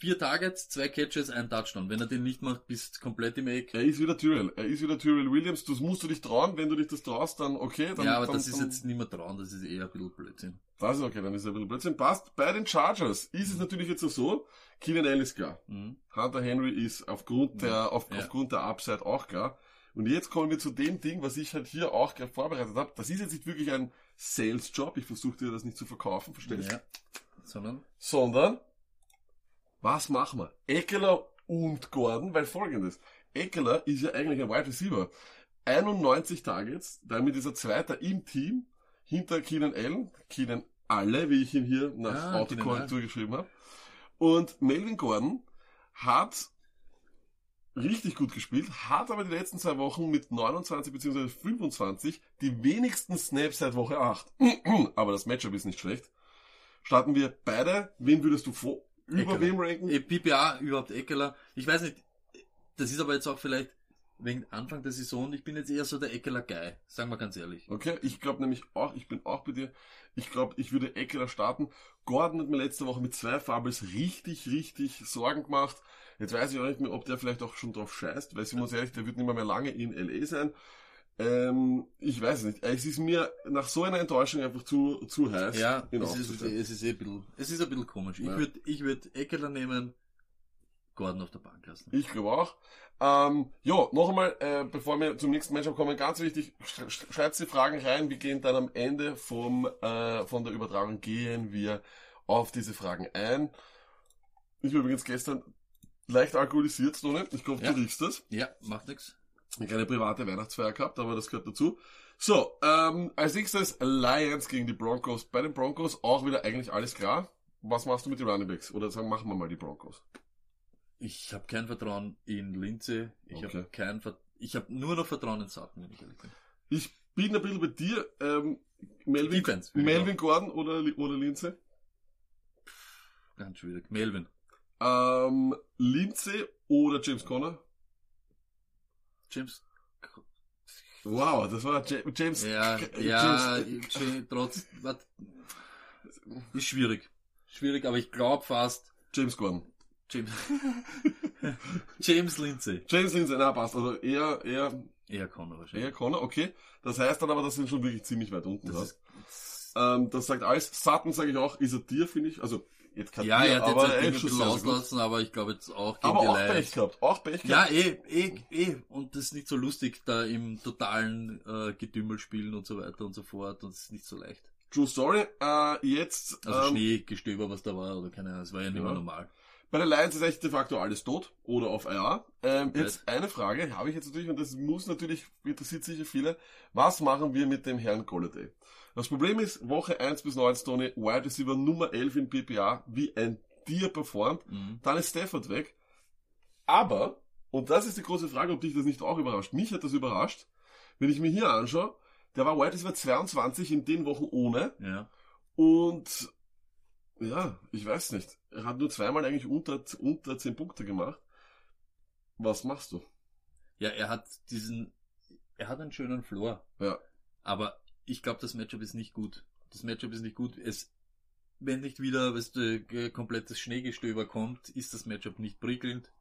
vier Targets, zwei Catches, ein Touchdown. Wenn er den nicht macht, bist komplett im Eck. Er ist wieder Tyrell, er ist wieder Tyrell Williams, das musst du dich trauen, wenn du dich das traust, dann okay. Dann, ja, aber dann, das ist dann, jetzt nicht mehr trauen, das ist eher ein bisschen Blödsinn. Das ist okay, dann ist er ein bisschen Blödsinn. Passt. Bei den Chargers ist es natürlich jetzt so, Keenan Allen ist klar. Mhm. Hunter Henry ist aufgrund der, auf, Ja. aufgrund der Upside auch klar. Und jetzt kommen wir zu dem Ding, was ich halt hier auch gerade vorbereitet habe. Das ist jetzt nicht wirklich ein Sales-Job. Ich versuche dir das nicht zu verkaufen, verstehst du? Ja. Sondern, Sondern, was machen wir? Eckler und Gordon, weil folgendes. Eckler ist ja eigentlich ein Wide Receiver. 91 Targets, damit ist er Zweiter im Team, hinter Keenan Allen, Keenan alle, wie ich ihn hier nach Ah, Autokorrektur geschrieben habe. Und Melvin Gordon hat richtig gut gespielt, hat aber die letzten zwei Wochen mit 29 bzw. 25 die wenigsten Snaps seit Woche 8. aber das Matchup ist nicht schlecht. Starten wir beide. Wen würdest du vor, über Eckler. wem ranken? äh, PPA, überhaupt Eckeler. Ich weiß nicht, das ist aber jetzt auch vielleicht wegen Anfang der Saison. Ich bin jetzt eher so der Eckeler-Guy. Sagen wir ganz ehrlich. Okay, ich glaube nämlich auch, ich bin auch bei dir. Ich glaube, ich würde Eckler starten. Gordon hat mir letzte Woche mit zwei Fumbles richtig, richtig Sorgen gemacht. Jetzt weiß ich auch nicht mehr, ob der vielleicht auch schon drauf scheißt, weil sind wir uns ehrlich, der wird nicht mehr, mehr lange in LA sein. Ähm, ich weiß es nicht. Es ist mir nach so einer Enttäuschung einfach zu, zu heiß. Ja, es ist, es ist eh ein bisschen, es ist ein bisschen komisch. Ich Ja. würde, ich würd Eckeler nehmen, Gordon auf der Bank lassen. Ich glaube auch. Ähm, ja, noch einmal, äh, bevor wir zum nächsten Matchup kommen, ganz wichtig, sch sch schreibt die Fragen rein. Wir gehen dann am Ende vom, äh, von der Übertragung, gehen wir auf diese Fragen ein. Ich war übrigens gestern leicht alkoholisiert, Stone. Ich glaube, Ja. du riechst das. Ja, macht nix. Ich habe keine private Weihnachtsfeier gehabt, aber das gehört dazu. So, ähm, als nächstes Lions gegen die Broncos. Bei den Broncos auch wieder eigentlich alles klar. Was machst du mit den Running Backs? Oder sagen, machen wir mal die Broncos. Ich habe kein Vertrauen in Linze. Ich Okay. habe kein Ver ich habe nur noch Vertrauen in Sutton, wenn ich ehrlich bin. Ich bin ein bisschen bei dir. Ähm, Melvin, Defense. Melvin Gordon oder, oder auch. Ganz schwierig. Melvin. Ähm, Lindsay oder James Conner? James. Wow, das war Ja- James. Ja, ja, James, trotz, wat, ist schwierig. Schwierig, aber ich glaube fast James Gordon. James, James Lindsay. James Lindsay, na passt. Also eher, eher, Eher Connor wahrscheinlich. eher Connor, okay. Das heißt dann aber, dass er schon wirklich ziemlich weit unten Das ist, Ähm, das sagt alles. Sutton sage ich auch, ist er dir, finde ich. Also, jetzt kein ja, Tier, er hat jetzt aber ein bisschen auslassen, aber ich glaube jetzt auch gegen Aber die auch Lions. Pech gehabt. Auch Pech Ja, gehabt. eh, eh, eh. Und das ist nicht so lustig, da im totalen äh, Gedümmel spielen und so weiter und so fort. Und es ist nicht so leicht. True Story. Äh, jetzt, Also ähm, Schneegestöber, was da war, oder keine Ahnung, es war ja nicht Ja. mehr normal. Bei den Lions ist echt de facto alles tot. Oder auf IR. Ähm, jetzt eine Frage habe ich jetzt natürlich, und das muss natürlich, interessiert sicher viele. Was machen wir mit dem Herrn Golladay? Das Problem ist, Woche 1 bis 19, Tony, Wide Receiver Nummer 11 in PPA, wie ein Tier performt. Mhm. Dann ist Stafford weg. Aber, und das ist die große Frage, ob dich das nicht auch überrascht. Mich hat das überrascht. Wenn ich mir hier anschaue, der war Wide Receiver 22 in den Wochen ohne. Ja. Und, ja, ich weiß nicht. Er hat nur zweimal eigentlich unter, unter 10 Punkte gemacht. Was machst du? Ja, er hat diesen, er hat einen schönen Floor. Ja. Aber ich glaube, das Matchup ist nicht gut. Das Matchup ist nicht gut. Es, wenn nicht wieder, weißt du, komplettes Schneegestöber kommt, ist das Matchup nicht prickelnd.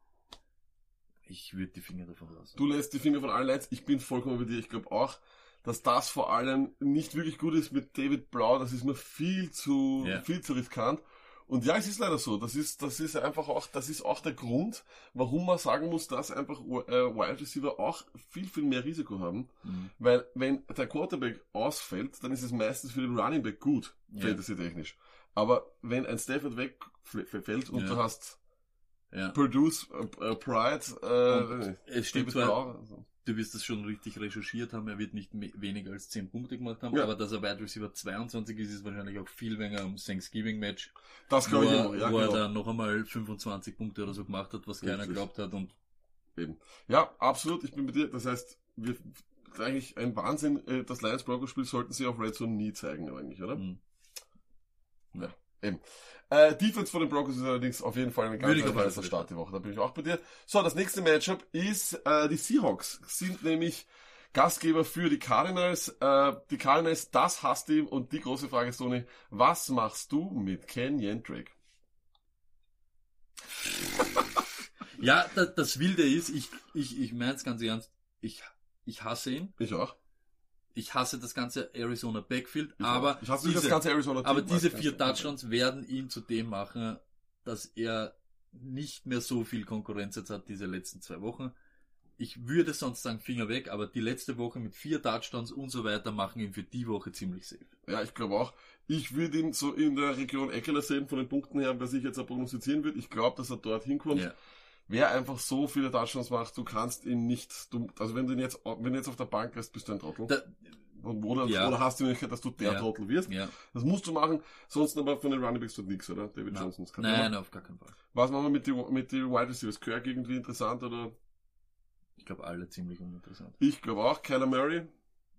Ich würde die Finger davon lassen. Du lässt die Finger von allen Lights. Ich bin vollkommen bei dir. Ich glaube auch, dass das vor allem nicht wirklich gut ist mit David Blau. Das ist mir viel zu, Ja. viel zu riskant. Und ja, es ist leider so. Das ist, das ist einfach auch, das ist auch der Grund, warum man sagen muss, dass einfach äh, Wide Receiver auch viel, viel mehr Risiko haben. Mhm. Weil wenn der Quarterback ausfällt, dann ist es meistens für den Running Back gut, Ja. fantasy-technisch. Aber wenn ein Stafford wegfällt und Ja. du hast Ja. Produce, äh, äh, Pride, äh, Es stimmt zwar, Blau, also. Du wirst das schon richtig recherchiert haben, er wird nicht weniger als 10 Punkte gemacht haben, Ja. aber dass er Wide Receiver 22 ist, ist wahrscheinlich auch viel weniger am Thanksgiving-Match, Das glaube ich er, immer, ja, wo er genau. da noch einmal 25 Punkte oder so gemacht hat, was keiner Richtig. glaubt hat und Eben. Ja, absolut, ich bin bei dir. Das heißt, wir, eigentlich ein Wahnsinn, äh, das Lions Broncos Spiel sollten sie auf Red Zone nie zeigen, eigentlich, oder? Mh. Äh, Defense von den Broncos ist allerdings auf jeden Fall eine ganz Fälle Start die Woche. Da bin ich auch bei dir. So, das nächste Matchup ist, äh, die Seahawks sind nämlich Gastgeber für die Cardinals. Äh, die Cardinals, das Hassteam und die große Frage ist, Tony, was machst du mit Kenyon Drake? Ja, da, das Wilde ist, ich, ich, ich meine es ganz ernst, ich, ich hasse ihn. Ich auch. Ich hasse das ganze Arizona Backfield, Ich aber, diese, das ganze Arizona aber diese vier. Touchdowns werden ihn zu dem machen, dass er nicht mehr so viel Konkurrenz jetzt hat diese letzten zwei Wochen. Ich würde sonst sagen Finger weg, aber die letzte Woche mit vier Touchdowns und so weiter machen ihn für die Woche ziemlich safe. Ja, ich glaube auch. Ich würde ihn so in der Region Eckler sehen, von den Punkten her, was ich jetzt prognostizieren würde. Ich glaube, dass er dort hinkommt. Ja. Wer einfach so viele Touchdowns macht, du kannst ihn nicht, du, also wenn du ihn jetzt, wenn du jetzt auf der Bank hast, bist du ein Trottel. Da, oder, Ja. oder hast du die Möglichkeit, dass du der Ja. Trottel wirst. ja. Das musst du machen, sonst aber von den Running Backs tut nichts, oder? David Nein. Johnson. kann Nein, nein, auf gar keinen Fall. Was machen wir mit den mit die Wide Receivers? Kirk irgendwie interessant oder? Ich glaube alle ziemlich uninteressant. Ich glaube auch, Kyler Murray,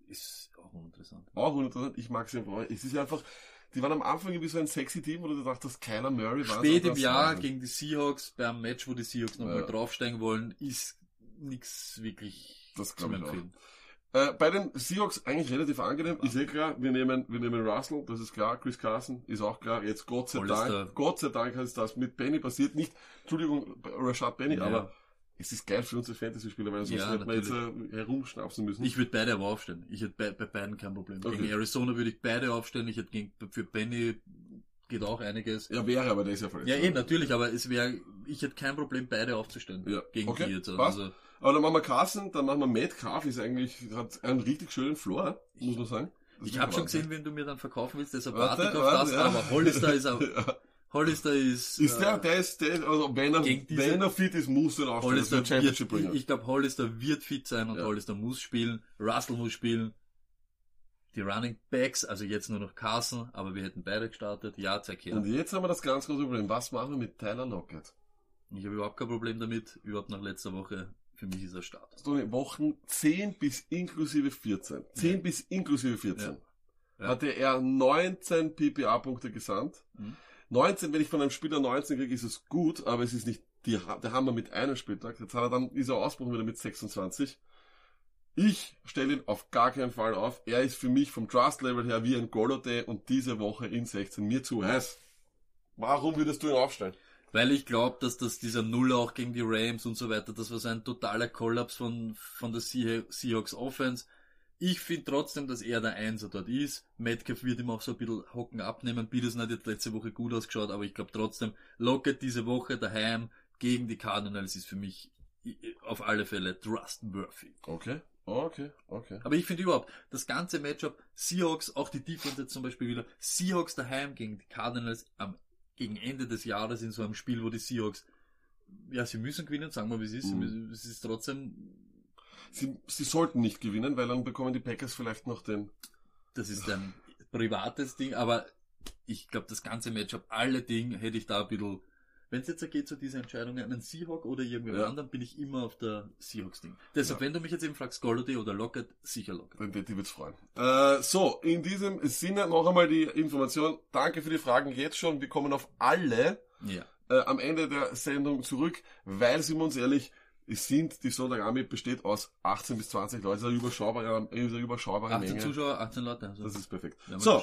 Ist auch uninteressant. auch uninteressant. Ich mag sie einfach. Es ist einfach, die waren am Anfang irgendwie so ein sexy Team, wo du dachtest, Kyler Murray war Spät im Jahr Wahnsinn. gegen die Seahawks, beim Match, wo die Seahawks nochmal Ja. draufsteigen wollen, ist nix wirklich Das auch. Empfehlen. Äh, bei den Seahawks eigentlich relativ angenehm. Ist eh klar, wir nehmen, wir nehmen Russell, das ist klar. Chris Carson ist auch klar. Jetzt Gott sei Hollister. Dank, Gott sei Dank ist das mit Benny passiert. Nicht, Entschuldigung, Rashad Benny, Ja. aber es ist geil für unsere Fantasy-Spieler, weil sonst Ja, hätten wir jetzt äh, herumschnapsen müssen. Ich würde beide aber aufstellen. Ich hätte bei, bei beiden kein Problem. Okay. Gegen Arizona würde ich beide aufstellen. Ich hätte gegen, für Benny geht auch einiges. ja, wäre, aber der ist ja verletzt. Ja, eh, natürlich, aber es wäre, ich hätte kein Problem, beide aufzustellen. Ja, Gegen okay, die jetzt. Also, Aber dann machen wir Carson, dann machen wir Metcalf, ist eigentlich, hat einen richtig schönen Floor, muss man sagen. Das ich habe schon gesehen, wen du mir dann verkaufen willst, deshalb Warte, warte ich auf warte, das, ja. aber Hollister ist auch, ja. Hollister ist, Ist der, äh, der ist, der also wenn er, diese- wenn er fit ist, muss er. Das Hollister wird Championship wird, bringen. ich glaube, Hollister wird fit sein und Ja. Hollister muss spielen, Russell muss spielen, die Running Backs, also jetzt nur noch Carson, aber wir hätten beide gestartet, ja, zeig her. Und jetzt haben wir das ganz große Problem. Was machen wir mit Tyler Lockett? Ich habe überhaupt kein Problem damit, überhaupt nach letzter Woche, für mich ist er Start. Toni, Wochen 10 bis inklusive 14. 10 bis inklusive 14. Ja. Hatte er 19 PPA-Punkte gesandt. Mhm. 19, wenn ich von einem Spieler 19 kriege, ist es gut, aber es ist nicht die, der Hammer mit einem Spieltag. Jetzt hat er dann, ist er ausbruchen wieder mit 26. Ich stelle ihn auf gar keinen Fall auf. Er ist für mich vom Trust-Level her wie ein Golote und diese Woche in 16 mir zu heiß. Warum würdest du ihn aufstellen? Weil ich glaube, dass das dieser Null auch gegen die Rams und so weiter, das war so ein totaler Kollaps von, von der Seahawks Offense. Ich finde trotzdem, dass er der Einser dort ist. Metcalf wird ihm auch so ein bisschen Hocken abnehmen. Peterson hat jetzt letzte Woche gut ausgeschaut, aber ich glaube trotzdem, Lockett diese Woche daheim gegen die Cardinals ist für mich auf alle Fälle trustworthy. Okay. Okay, okay. Aber ich finde überhaupt, das ganze Matchup, Seahawks, auch die Defense jetzt zum Beispiel wieder, Seahawks daheim gegen die Cardinals am, gegen Ende des Jahres in so einem Spiel, wo die Seahawks, ja, sie müssen gewinnen, sagen wir, wie es ist, mhm. es ist trotzdem, sie, sie sollten nicht gewinnen, weil dann bekommen die Packers vielleicht noch den. Das ist ein privates Ding, aber ich glaube, das ganze Matchup, alle Dinge hätte ich da ein bisschen wenn es jetzt geht zu dieser Entscheidung, einen Seahawk oder irgendwer ja. anderen, bin ich immer auf der Seahawks-Ding. Deshalb, ja. wenn du mich jetzt eben fragst, Golladay oder Lockett, sicher Lockett. Dann die wird's freuen. Äh, so, in diesem Sinne noch einmal die Information. Danke für die Fragen jetzt schon. Wir kommen auf alle ja. äh, am Ende der Sendung zurück, weil, sind wir uns ehrlich, es sind, die Sonntagami besteht aus 18 bis 20 Leute, eine überschaubare, eine überschaubare 18 Menge. Zuschauer, 18 Leute. Also. Das ist perfekt. So.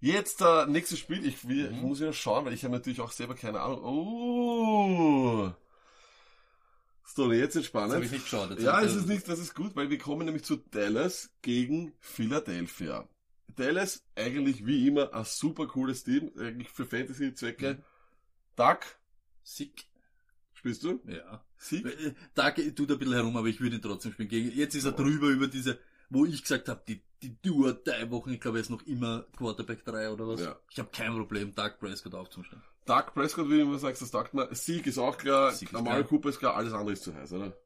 Jetzt äh, nächstes Spiel. Ich, will, mhm. ich muss ja schauen, weil ich habe natürlich auch selber keine Ahnung. Oh. Story, jetzt ist spannend. Das habe ich nicht geschaut. Jetzt ja, es ist nicht, das ist gut, weil wir kommen nämlich zu Dallas gegen Philadelphia. Dallas eigentlich wie immer ein super cooles Team, eigentlich für Fantasy-Zwecke. Mhm. Duck. Sick. Spielst du? Ja. Sick. Äh, Duck tut ein bisschen herum, aber ich würde ihn trotzdem spielen. Jetzt ist er drüber über diese wo ich gesagt habe, die, die Tour drei Wochen, ich glaube, er ist noch immer Quarterback 3 oder was. Ja. Ich habe kein Problem, Doug Prescott aufzustellen. Doug Prescott, wie du immer sagst, das sagt man, Sieg ist auch klar, Sieg Normal Cooper ist klar, alles andere ist zu heiß, oder?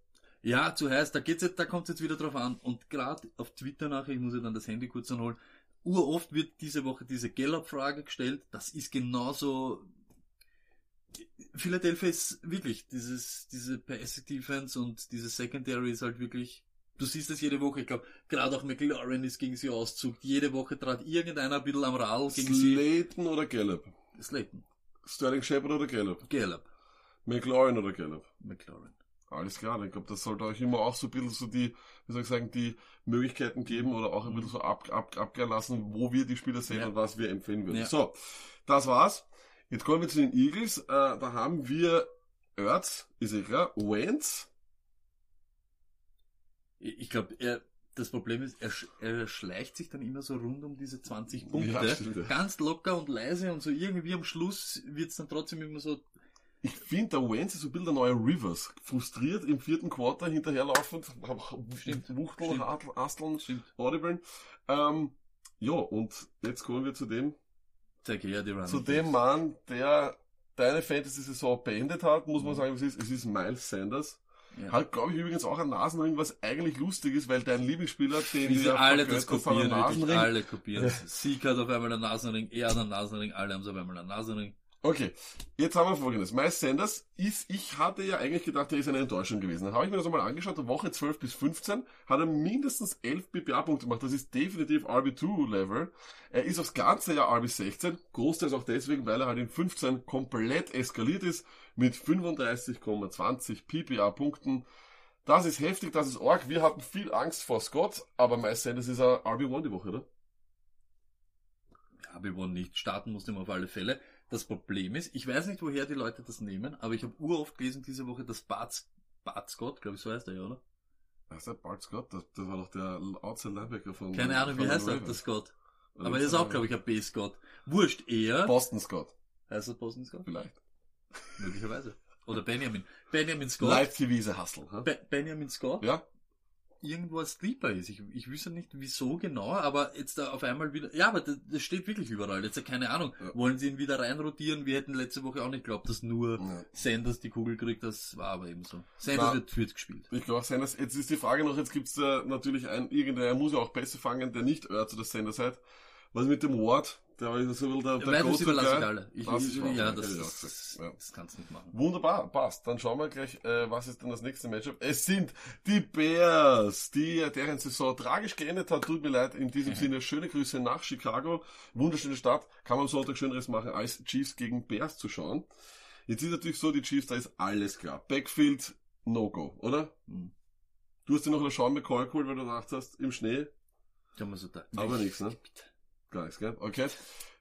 Ja, zu heiß, da geht's jetzt, da kommt jetzt wieder drauf an. Und gerade auf Twitter nachher, ich muss ja dann das Handy kurz anholen, uroft wird diese Woche diese Gallup-Frage gestellt, das ist genauso, Philadelphia ist wirklich, dieses, diese Passive Defense und diese Secondary ist halt wirklich Du siehst es jede Woche, ich glaube, gerade auch McLaurin ist gegen sie auszugt. Jede Woche trat irgendeiner ein bisschen am Rad gegen sie. Slayton oder Gallup? Slayton. Sterling Shepard oder Gallup? Gallup. McLaurin oder Gallup? McLaurin. Alles klar, ich glaube, das sollte euch immer auch so ein bisschen so die, wie soll ich sagen, die Möglichkeiten geben oder auch ein bisschen so ab, ab, abklären lassen, wo wir die Spieler sehen ja. und was wir empfehlen würden. Ja. So, das war's. Jetzt kommen wir zu den Eagles. Äh, da haben wir Ertz, ist ja klar, Wentz, ich glaube, er, das Problem ist, er, er schleicht sich dann immer so rund um diese 20 Punkte. Ja, ganz locker und leise und so irgendwie am Schluss wird's dann trotzdem immer so. Ich finde, der Wentz ist so ein bisschen der neue Rivers. Frustriert im vierten Quarter hinterherlaufend, Stimmt. Wuchteln. Asteln, Audiblen. Ähm, ja, und jetzt kommen wir zu dem, zu dem Mann, der deine Fantasy-Saison beendet hat, muss man mhm. sagen, es ist, es ist Miles Sanders. Ja. Hat, glaube ich, übrigens auch ein Nasenring, was eigentlich lustig ist, weil dein Lieblingsspieler, den Wie sie alle das kopieren, wirklich, alle kopieren. Ja. Sieg hat auf einmal einen Nasenring, er hat einen Nasenring, alle haben auf einmal einen Nasenring. Okay, jetzt haben wir folgendes. Miles Sanders ist, ich hatte ja eigentlich gedacht, er ist eine Enttäuschung gewesen. Dann habe ich mir das einmal angeschaut, Woche 12 bis 15 hat er mindestens 11 BPA-Punkte gemacht. Das ist definitiv RB2-Level. Er ist aufs ganze Jahr RB16. Großteils auch deswegen, weil er halt in 15 komplett eskaliert ist mit 35,20 PPA-Punkten. Das ist heftig, das ist arg. Wir hatten viel Angst vor Scott, aber Miles Sanders ist ein RB1 die Woche, oder? RB1 nicht. Starten musste man auf alle Fälle. Das Problem ist, ich weiß nicht, woher die Leute das nehmen, aber ich habe uroft gelesen diese Woche, dass Bart, Bart Scott, glaube ich, so heißt er ja, oder? Heißt der Bart Scott? Das, das war doch der Outside Linebacker von... Keine Ahnung, wie heißt er, der Scott? Aber er ist auch, glaube ich, ein B-Scott. Wurscht, er... Boston Scott. Heißt er Boston Scott? Vielleicht. Möglicherweise. Oder Benjamin. Benjamin Scott. Live ein Hustle. Be Benjamin Scott? Ja irgendwo ein Sleeper ist. Ich, ich wüsste nicht wieso genau, aber jetzt da auf einmal wieder, ja, aber das, das steht wirklich überall. Jetzt keine Ahnung. Ja. Wollen sie ihn wieder reinrotieren? Wir hätten letzte Woche auch nicht geglaubt, dass nur ja. Sanders die Kugel kriegt. Das war aber eben so. Sanders Na, wird Fürth gespielt. Ich glaube Sanders, jetzt ist die Frage noch, jetzt gibt's da natürlich ein, irgendeiner muss ja auch besser fangen, der nicht Earth oder Sanders hat. Was mit dem Ward? Der ist so der, der Weitaus überlasse ich alle. Ich, das ich, ja, das, das, das, ja. das kannst du nicht machen. Wunderbar, passt. Dann schauen wir gleich, äh, was ist denn das nächste Matchup? Es sind die Bears, die deren Saison tragisch geendet hat. Tut mir leid. In diesem Sinne schöne Grüße nach Chicago. Wunderschöne Stadt. Kann man am Sonntag Schöneres machen, als Chiefs gegen Bears zu schauen. Jetzt ist natürlich so, die Chiefs, da ist alles klar. Backfield, No-Go, oder? Hm. Du hast dir noch eine Sean McCoy geholt, weil du gedacht hast, im Schnee, hab mir so da. Aber nix, ne? Bitte. Nichts, gell? Okay.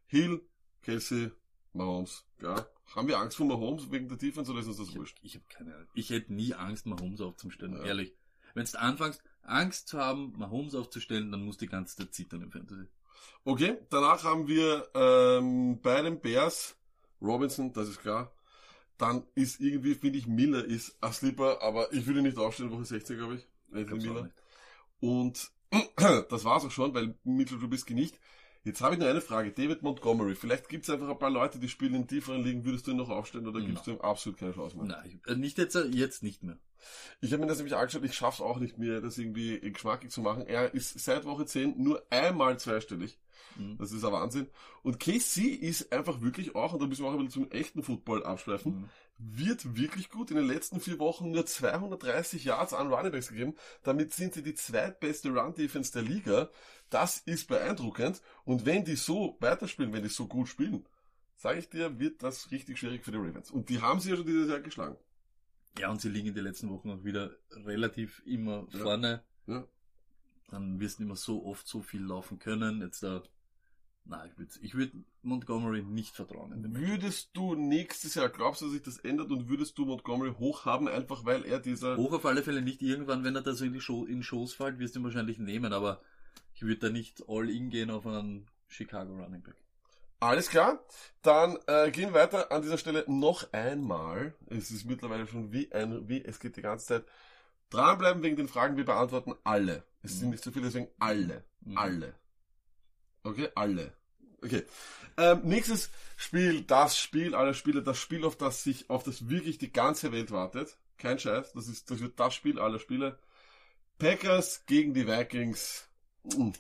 Hill, Kelsey, Mahomes, ja. Haben wir Angst vor Mahomes wegen der Defense oder ist uns das Ich hab, wurscht? ich hab keine Ahnung. Ich hätte nie Angst, Mahomes aufzustellen, Ja. ehrlich. Wenn du anfängst, Angst zu haben, Mahomes aufzustellen, dann musst du die ganze Zeit zittern im Fantasy. Okay, danach haben wir ähm, bei den Bears Robinson, das ist klar. Dann ist irgendwie, finde ich, Miller ist ein Slipper, aber ich würde nicht aufstellen, Woche 16, glaube ich. Miller. Und das war's auch schon, weil Mitchell Trubisky nicht. Jetzt habe ich nur eine Frage. David Montgomery. Vielleicht gibt es einfach ein paar Leute, die spielen in tieferen Ligen. Würdest du ihn noch aufstellen oder gibst du ihm absolut keine Chance mehr? Nein, äh, nicht jetzt, äh, jetzt nicht mehr. Ich habe mir das nämlich angeschaut. Ich schaff's auch nicht, mir das irgendwie geschmackig zu machen. Er ist seit Woche 10 nur einmal zweistellig. Mhm. Das ist ein Wahnsinn. Und KC ist einfach wirklich auch, und da müssen wir auch ein bisschen zum echten Football abschweifen, Mhm. Wird wirklich gut. In den letzten vier Wochen nur 230 Yards an Runningbacks gegeben. Damit sind sie die zweitbeste Run-Defense der Liga. Das ist beeindruckend. Und wenn die so weiterspielen, wenn die so gut spielen, sage ich dir, wird das richtig schwierig für die Ravens. Und die haben sie ja schon dieses Jahr geschlagen. Ja, und sie liegen in den letzten Wochen auch wieder relativ immer Ja. vorne. Ja. Dann wirst du mehr so oft so viel laufen können. Jetzt da, nein, ich würde ich würd Montgomery nicht vertrauen. Würdest du nächstes Jahr, glaubst du, dass sich das ändert und würdest du Montgomery hoch haben, einfach weil er dieser... Hoch auf alle Fälle nicht irgendwann, wenn er da so in die Show, in Shows fällt, wirst du ihn wahrscheinlich nehmen, aber ich würde da nicht all in gehen auf einen Chicago Running Back. Alles klar. Dann äh, gehen wir weiter an dieser Stelle noch einmal. Es ist mittlerweile schon wie ein, wie es geht die ganze Zeit. Dranbleiben wegen den Fragen, wir beantworten alle. Es sind Mhm. nicht so viele, deswegen alle. Mhm. Alle. Okay, alle. Okay. Ähm, nächstes Spiel, das Spiel aller Spiele, das Spiel, auf das sich, auf das wirklich die ganze Welt wartet. Kein Scheiß, das ist, das wird das Spiel aller Spiele. Packers gegen die Vikings. Mm.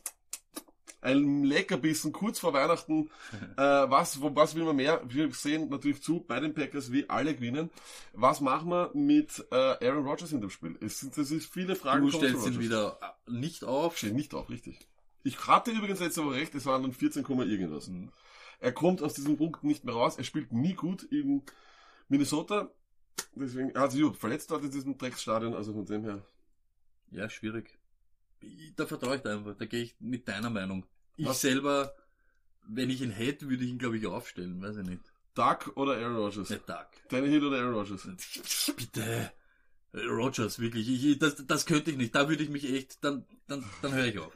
Ein Leckerbissen kurz vor Weihnachten. Äh, was, was will man mehr? Wir sehen natürlich zu bei den Packers, wie alle gewinnen. Was machen wir mit äh, Aaron Rodgers in dem Spiel? Es sind, das ist viele Fragen. Du stellst ihn wieder äh, nicht auf. Steht nicht auf, richtig. Ich hatte übrigens letzte Woche recht, es waren dann 14, irgendwas. Mhm. Er kommt aus diesem Punkt nicht mehr raus. Er spielt nie gut in Minnesota. Deswegen, er hat sich verletzt dort in diesem Drecksstadion, also von dem her. Ja, schwierig. Da vertraue ich dir einfach. Da gehe ich mit deiner Meinung. Ich Was? selber, wenn ich ihn hätte, würde ich ihn, glaube ich, aufstellen. Weiß ich nicht. Duck oder Aaron Rodgers? Nicht Tag. Tannehill oder Aaron Rodgers? Bitte. Rogers, wirklich. Ich, ich- das, das könnte ich nicht. Da würde ich mich echt, dann, dann, dann höre ich auf.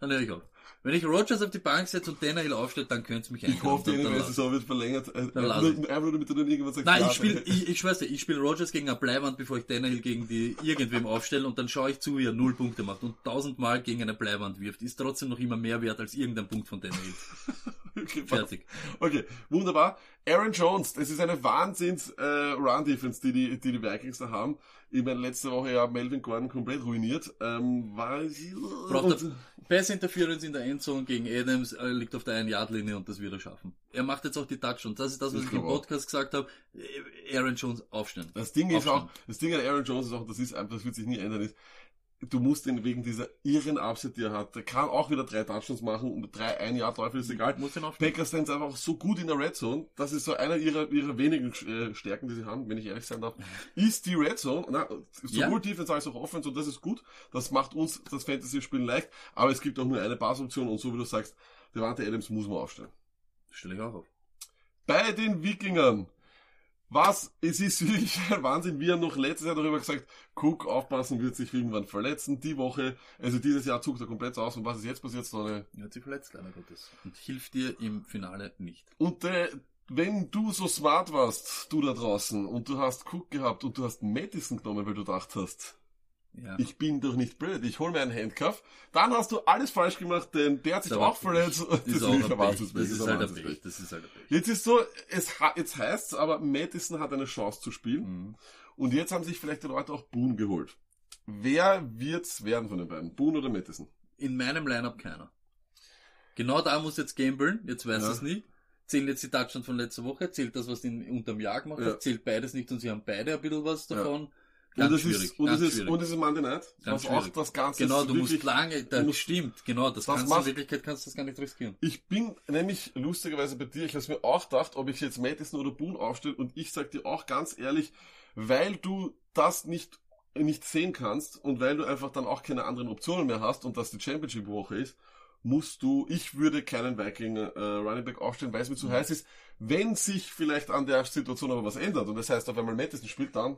Dann höre ich auf. Wenn ich Rogers auf die Bank setze und Tannehill aufstellt, dann könnte es mich Ich hoffe, die NFL-Saison wird verlängert. Lass nur- Einfach damit du dann irgendwas sagst. Nein, ich spiele, ich, ich schwör's dir, ich spiele Rogers gegen eine Bleiwand, bevor ich Tannehill gegen die irgendwem aufstelle und dann schaue ich zu, wie er null Punkte macht und tausendmal gegen eine Bleiwand wirft. Ist trotzdem noch immer mehr wert als irgendein Punkt von Tannehill. Okay. Fertig. Okay, wunderbar. Aaron Jones, das ist eine Wahnsinns äh, die die, die die Vikings da haben. Ich meine, letzte Woche ja Melvin Gordon komplett ruiniert. Ähm, war Pass Interference in der Endzone gegen Adams, äh, liegt auf der 1-Yard-Linie und das wird er schaffen. Er macht jetzt auch die Touchdowns. Das ist das, was Ich ich im glaube auch. Podcast gesagt habe. Aaron Jones aufstellen. Das Ding ist Aufstellen. auch, das Ding an Aaron Jones ist auch, das ist einfach, das wird sich nie ändern, ist, du musst ihn wegen dieser irren Upset, die er hat, der kann auch wieder drei Touchdowns machen und drei ein Jahr Läufe, ist egal. Muss. Packers sind einfach so gut in der Red Zone, das ist so einer ihrer, ihrer wenigen äh, Stärken, die sie haben, wenn ich ehrlich sein darf, ist die Red Zone, na, sowohl Ja. Defense als auch Offense und das ist gut, das macht uns das Fantasy-Spielen leicht, aber es gibt auch nur eine Passoption und so wie du sagst, Devante Adams muss man aufstellen. Stelle ich auch auf. Bei den Wikingern. Was? Es ist wirklich ein Wahnsinn. Wir haben noch letztes Jahr darüber gesagt, Cook aufpassen wird sich irgendwann verletzen. Die Woche, also dieses Jahr zuckt er komplett aus. Und was ist jetzt passiert, so eine Er hat sich verletzt, leider Gottes. Und hilft dir im Finale nicht. Und äh, wenn du so smart warst, du da draußen, und du hast Cook gehabt und du hast Madison genommen, weil du gedacht hast, Ja. ich bin doch nicht blöd, ich hol mir einen Handcuff, dann hast du alles falsch gemacht, denn der hat sich auch verletzt. Das ist auch ein Pech. Wahnsinnspech, Das ist halt Wahnsinnspech. Pech. Das ist halt. Jetzt ist so, es jetzt heißt's, aber Madison hat eine Chance zu spielen. Mhm. Und jetzt haben sich vielleicht die Leute auch Boone geholt. Wer wird's werden von den beiden? Boone oder Madison? In meinem Lineup keiner. Genau da muss jetzt gamblen, jetzt weiß Ja. es nicht. Zählen jetzt die Touchdowns von letzter Woche, zählt das, was in unterm Jahr gemacht Ja. hat, zählt beides nicht und sie haben beide ein bisschen was Ja. Und Ganz es schwierig, ist, und es ist, und es ist Monday Night, Ganz was auch das Ganze Genau, ist du musst wirklich, lange, das musst- stimmt, genau, das, Das kannst du macht- in Wirklichkeit kannst du das gar nicht riskieren. Ich bin nämlich lustigerweise bei dir, ich habe mir auch gedacht, ob ich jetzt Madison oder Boone aufstelle und ich sag dir auch ganz ehrlich, weil du das nicht nicht sehen kannst und weil du einfach dann auch keine anderen Optionen mehr hast und das die Championship-Woche ist, musst du, ich würde keinen Viking äh, Running Back aufstellen, weil es mir zu heiß ist. Wenn sich vielleicht an der Situation aber was ändert und das heißt auf einmal Madison spielt dann,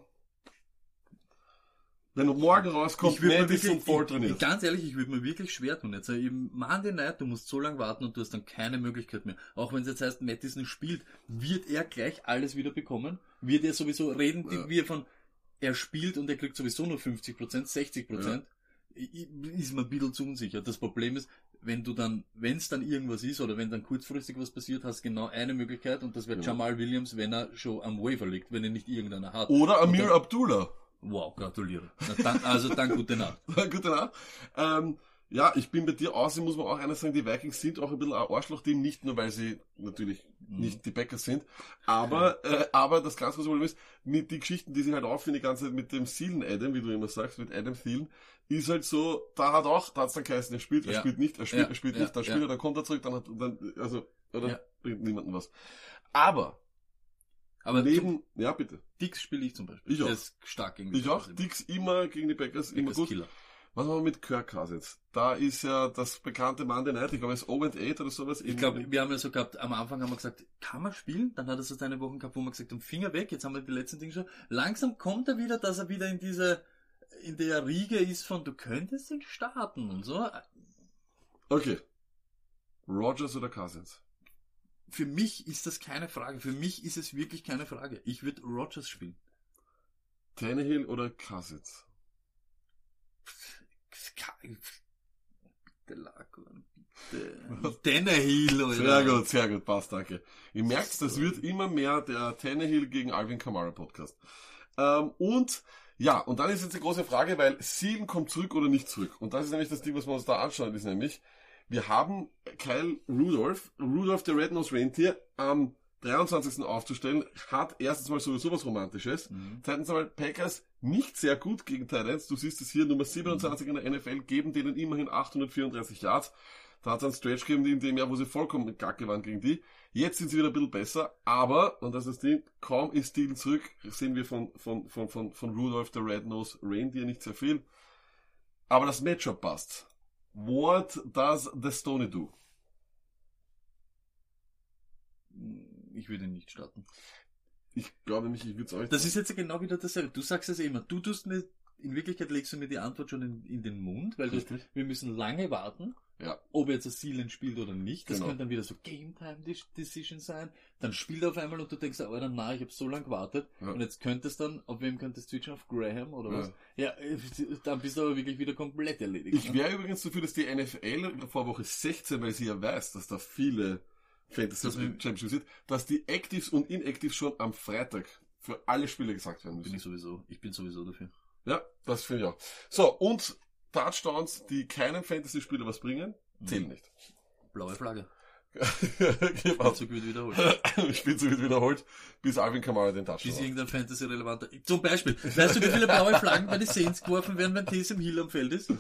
wenn morgen rauskommt, Ich würd mir Madison wirklich- voll ich- trainiert. Ganz ehrlich, ich würde mir wirklich schwer tun. Jetzt eben Monday Night, du musst so lange warten und du hast dann keine Möglichkeit mehr. Auch wenn es jetzt heißt, Madison spielt, wird er gleich alles wieder bekommen? Wird er sowieso reden, die Ja. wir von er spielt und er kriegt sowieso nur 50%, 60%? I- Ist mir ein bisschen zu unsicher. Das Problem ist, wenn du dann, wenn es dann irgendwas ist oder wenn dann kurzfristig was passiert, hast du genau eine Möglichkeit und das wäre Ja. Jamal Williams, wenn er schon am Waiver liegt, wenn er nicht irgendeiner hat. Oder Amir dann- Abdullah. Wow, gratuliere. Dann, also dann gute Nacht. Gute Nacht. Ähm, ja, ich bin bei dir außerdem muss man auch eines sagen, die Vikings sind auch ein bisschen ein Arschloch-Team, nicht nur weil sie natürlich Mhm. nicht die Packers sind, aber, äh, aber das ganz große Problem ist, mit die Geschichten, die sich halt aufführen, die ganze Zeit mit dem Thielen Adam, wie du immer sagst, mit Adam Thielen, ist halt so, da hat auch, da hat's dann geheißen, er spielt, er Ja. spielt nicht, er spielt, Ja, er spielt ja, nicht, dann spielt er, dann kommt er zurück, dann hat, dann, also, oder bringt niemandem was. Aber, Aber neben, ja, bitte. Dix spiele ich zum Beispiel. Ich auch. Der ist stark gegen die Ich auch. Dix immer gegen die Packers, immer Packers gut. Killer. Was haben wir mit Kirk Cousins? Da ist ja das bekannte Monday Night, ich glaube, es ist 0 8 oder sowas. Ich glaube, wir haben ja so gehabt, am Anfang haben wir gesagt, kann man spielen? Dann hat er so seine Wochen gehabt, wo wir gesagt haben, Finger weg, jetzt haben wir die letzten Dinge schon. Langsam kommt er wieder, dass er wieder in diese, in der Riege ist von, du könntest ihn starten und so. Okay. Rogers oder Cousins? Für mich ist das keine Frage. Für mich ist es wirklich keine Frage. Ich würde Rogers spielen. Tannehill oder? Bitte, Laco, bitte. Tannehill, oder? Sehr gut, sehr gut, passt, danke. Ihr merkt, das wird immer mehr der Tannehill gegen Alvin Kamara Podcast. Ähm, und ja, und dann ist jetzt die große Frage, weil Sieben kommt zurück oder nicht zurück. Und das ist nämlich das Ding, was wir uns da anschauen, ist nämlich, wir haben Kyle Rudolph, Rudolph der Red-Nosed Reindeer, am 23. aufzustellen, hat erstens mal sowieso was Romantisches. Mhm. Zweitens einmal Packers nicht sehr gut gegen Titans. Du siehst es hier, Nummer 27 in der NFL, geben denen immerhin 834 Yards. Da hat es einen Stretch gegeben in dem Jahr, wo sie vollkommen gacke waren gegen die. Jetzt sind sie wieder ein bisschen besser, aber, und das ist das Ding, kaum ist Steele zurück, sehen wir von, von, von, von, von Rudolph der Red-Nosed Reindeer nicht sehr viel. Aber das Matchup passt. What does the Stony do? Ich würde ihn nicht starten. Ich glaube nämlich, ich würde es euch Das ist jetzt genau wieder dasselbe. Du sagst es immer. Du tust mir, in Wirklichkeit legst du mir die Antwort schon in, in den Mund, weil du, Richtig. wir müssen lange warten, Ja. ob jetzt das Sealand spielt oder nicht. Das Genau. könnte dann wieder so Game Time Decision sein. Dann spielt er auf einmal und du denkst, Alter, na, ich habe so lange gewartet. Ja. Und jetzt könntest dann, auf wem könntest du switchen? Auf Graham oder Ja. was? Ja, äh, dann bist du aber wirklich wieder komplett erledigt. Ich ne? wäre übrigens dafür, dass die NFL vor Woche 16, weil sie ja weiß, dass da viele Fantasy Das Championships sind, dass die Actives und Inactives schon am Freitag für alle Spiele gesagt werden bin müssen. ich sowieso, ich bin sowieso dafür. Ja, das finde ich auch. So, und Touchdowns, die keinem Fantasy-Spieler was bringen, zählen nicht. Blaue Flagge. genau. Zug wird wiederholt. Spielzug wird wiederholt, bis Alvin Kamara den Bis Touchdown hat. irgendein Fantasy-relevanter. Zum Beispiel, weißt du, wie viele blaue Flaggen bei den Saints geworfen werden, wenn Taysom Hill am Feld ist?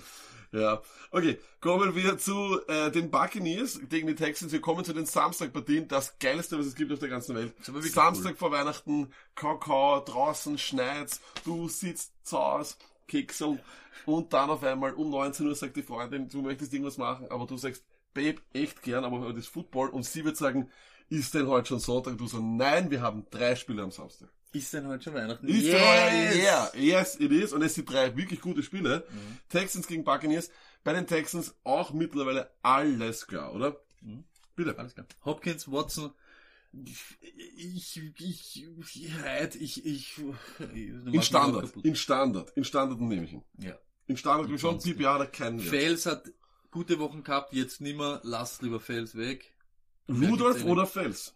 Ja, okay. Kommen wir zu äh, den Buccaneers gegen die Texans. Wir kommen zu den Samstagpartien. Das geilste, was es gibt auf der ganzen Welt. Samstag vor Weihnachten, Kakao, draußen schneit's, du sitzt zu Hause, Keksel und dann auf einmal um 19 Uhr sagt die Freundin, du möchtest irgendwas machen, aber du sagst, Babe, echt gern, aber ist Football und sie wird sagen, ist denn heute schon Sonntag? Du sagst, nein, wir haben drei Spiele am Samstag. Ist denn heute schon Weihnachten? Ist yes! yes! yeah, yes, it is. Und es sind drei wirklich gute Spiele. Mhm. Texans gegen Buccaneers. Bei den Texans auch mittlerweile alles klar, oder? Mhm. Bitte. Alles klar. Hopkins, Watson, ich, ich, ich, ich, ich, In Standard, in Standard, in Standard nehme ich ihn. Ja. In Standard wie schon. PPA hat keinen Wert. Fels hat gute Wochen gehabt, jetzt nimmer, lass lieber Fels weg. Vielleicht oder Fels?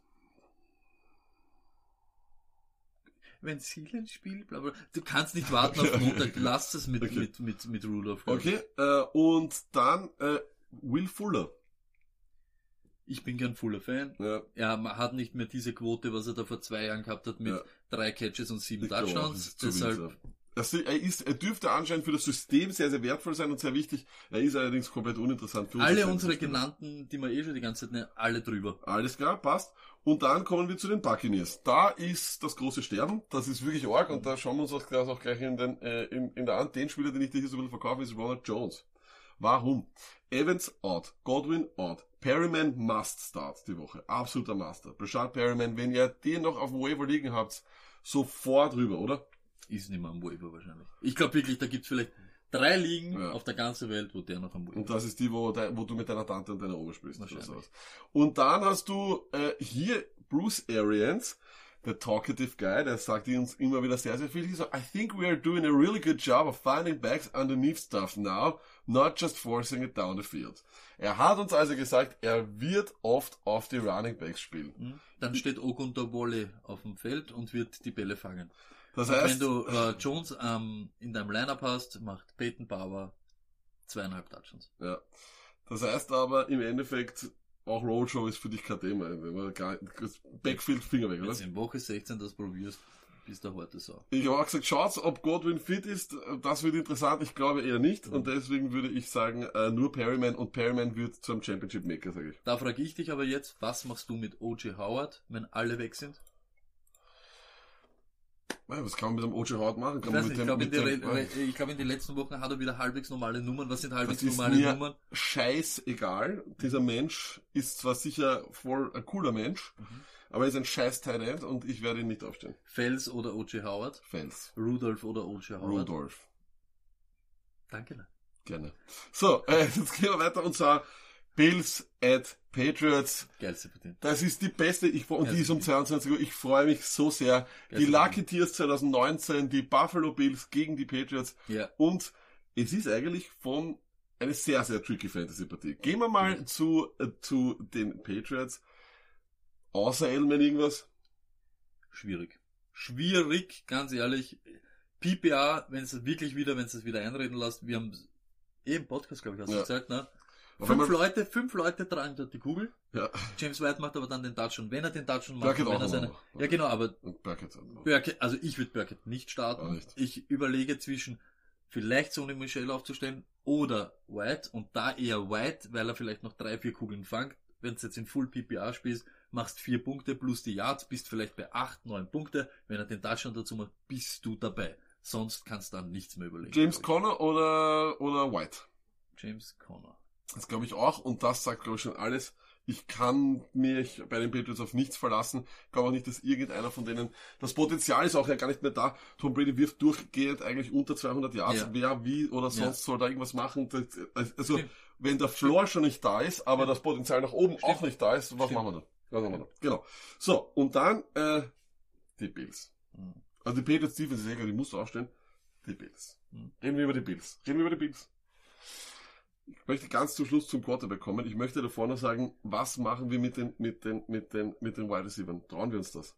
Wenn Sealand spielt, bla bla. Du kannst nicht warten auf Montag, lass es mit, Okay. mit, mit, mit Rudolph. glaub ich. Okay, äh, und dann äh, Will Fuller. Ich bin kein Fuller Fan. Ja, Er hat nicht mehr diese Quote, was er da vor zwei Jahren gehabt hat mit Ja. drei Catches und sieben ich Touchdowns. Deshalb Also er, ist, er dürfte anscheinend für das System sehr, sehr wertvoll sein und sehr wichtig. Er ist allerdings komplett uninteressant für uns. Alle unsere genannten, die wir eh schon die ganze Zeit nennen, alle drüber. Alles klar, passt. Und dann kommen wir zu den Buccaneers. Da ist das große Sterben. Das ist wirklich arg und da schauen wir uns das auch gleich in, den, äh, in, in der an. Den Spieler, den ich dir hier so ein bisschen verkaufe, ist Ronald Jones. Warum? Evans out, Godwin out. Perryman must start die Woche. Absoluter Master. Brashad Perryman, wenn ihr den noch auf dem Waiver liegen habt, sofort rüber, oder? Ist nicht mehr am Waiver wahrscheinlich. Ich glaube wirklich, da gibt's vielleicht drei Ligen Ja. auf der ganzen Welt, wo der noch am Waiver Und das ist die, wo, de, wo du mit deiner Tante und deiner Oma spielst. oder Wahrscheinlich. sowas. Und dann hast du äh, hier Bruce Arians, der talkative guy, der sagt uns immer wieder sehr, sehr viel. So, I think we are doing a really good job of finding backs underneath stuff now, not just forcing it down the field. Er hat uns also gesagt, er wird oft auf die Running Backs spielen. Hm? Dann steht Ogundowolle auf dem Feld und wird die Bälle fangen. Das Und wenn heißt, du äh, Jones ähm, in deinem Lineup hast, macht Peyton Bauer zweieinhalb Touchdowns. ja. Das heißt aber im Endeffekt, auch Roadshow ist für dich kein Thema. Gar- das Backfield Finger weg, Wenn oder? du in Woche 16 das probierst, bist du heute so. Ich habe auch gesagt, schaut, ob Godwin fit ist. Das wird interessant. Ich glaube eher nicht. Und deswegen würde ich sagen, äh, nur Perryman. Und Perryman wird zum Championship Maker, sage ich. Da frage ich dich aber jetzt, was machst du mit O.J. Howard, wenn alle weg sind? Ja, Was kann man mit dem OJ Howard machen? Ich Kann nicht, ich glaube, in, ich glaube, in den letzten Wochen hat er wieder halbwegs normale Nummern. Was sind halbwegs normale Nummern? scheißegal. Dieser Mensch ist zwar sicher voll ein cooler Mensch, Mhm. aber er ist ein scheiß End und ich werde ihn nicht aufstellen. Fels oder O.J. Howard? Fans. Rudolph oder O.J. Howard? Rudolph. Danke. Gerne. So, äh, jetzt gehen wir weiter und zwar Bills at Patriots. Geilste Partie. Das ist die beste, ich, und Ja, die ist um das 22 Uhr, ich freue mich so sehr. Die Ja, Lucky Tears 2019, die Buffalo Bills gegen die Patriots Ja. und es ist eigentlich von eine sehr, sehr tricky Fantasy-Partie. Gehen wir mal zu, äh, zu den Patriots. Außer Elman irgendwas? Schwierig. Schwierig, ganz ehrlich. PPA, wenn es wirklich wieder, wenn es es wieder einreden lässt, wir haben eh im Podcast, glaube ich, hast du Ja. gesagt, ne? Fünf Leute, fünf Leute tragen dort die Kugel. Ja, James White macht aber dann den Touchdown. Wenn er den Touchdown macht, Burkett wenn er seine, noch. ja genau, aber Und Burkett. Burkett, also ich würde Burkett nicht starten. nicht. Ich überlege zwischen vielleicht Sony Michel aufzustellen oder White und da eher White, weil er vielleicht noch drei, vier Kugeln fangt. Wenn du jetzt in Full PPA spielst, machst vier Punkte plus die Yards, bist vielleicht bei acht, neun Punkte. Wenn er den Touchdown dazu macht, bist du dabei. Sonst kannst du dann nichts mehr überlegen. James Conner oder, oder White? James Conner. Das glaube ich auch und das sagt glaube ich schon alles. Ich kann mich bei den Patriots auf nichts verlassen. Ich glaube auch nicht, dass irgendeiner von denen, das Potenzial ist auch ja gar nicht mehr da. Tom Brady wirft durchgehend eigentlich unter 200 Yards. Ja. Wer, wie oder sonst Ja. soll da irgendwas machen. Also, Stimmt. wenn der Floor schon nicht da ist, aber Stimmt. das Potenzial nach oben Stimmt. auch nicht da ist, was machen wir da? Was machen wir da? Genau. So, und dann, äh, die Bills. Mhm. Also die Patriots Defense ist egal, die musst du aufstellen. Die Bills. Mhm. Reden wir über die Bills. Reden wir über die Bills. Ich möchte ganz zum Schluss zum Quarterback kommen. Ich möchte davor noch sagen, was machen wir mit den, mit den, mit den, mit den Wide Receivers? Trauen wir uns das?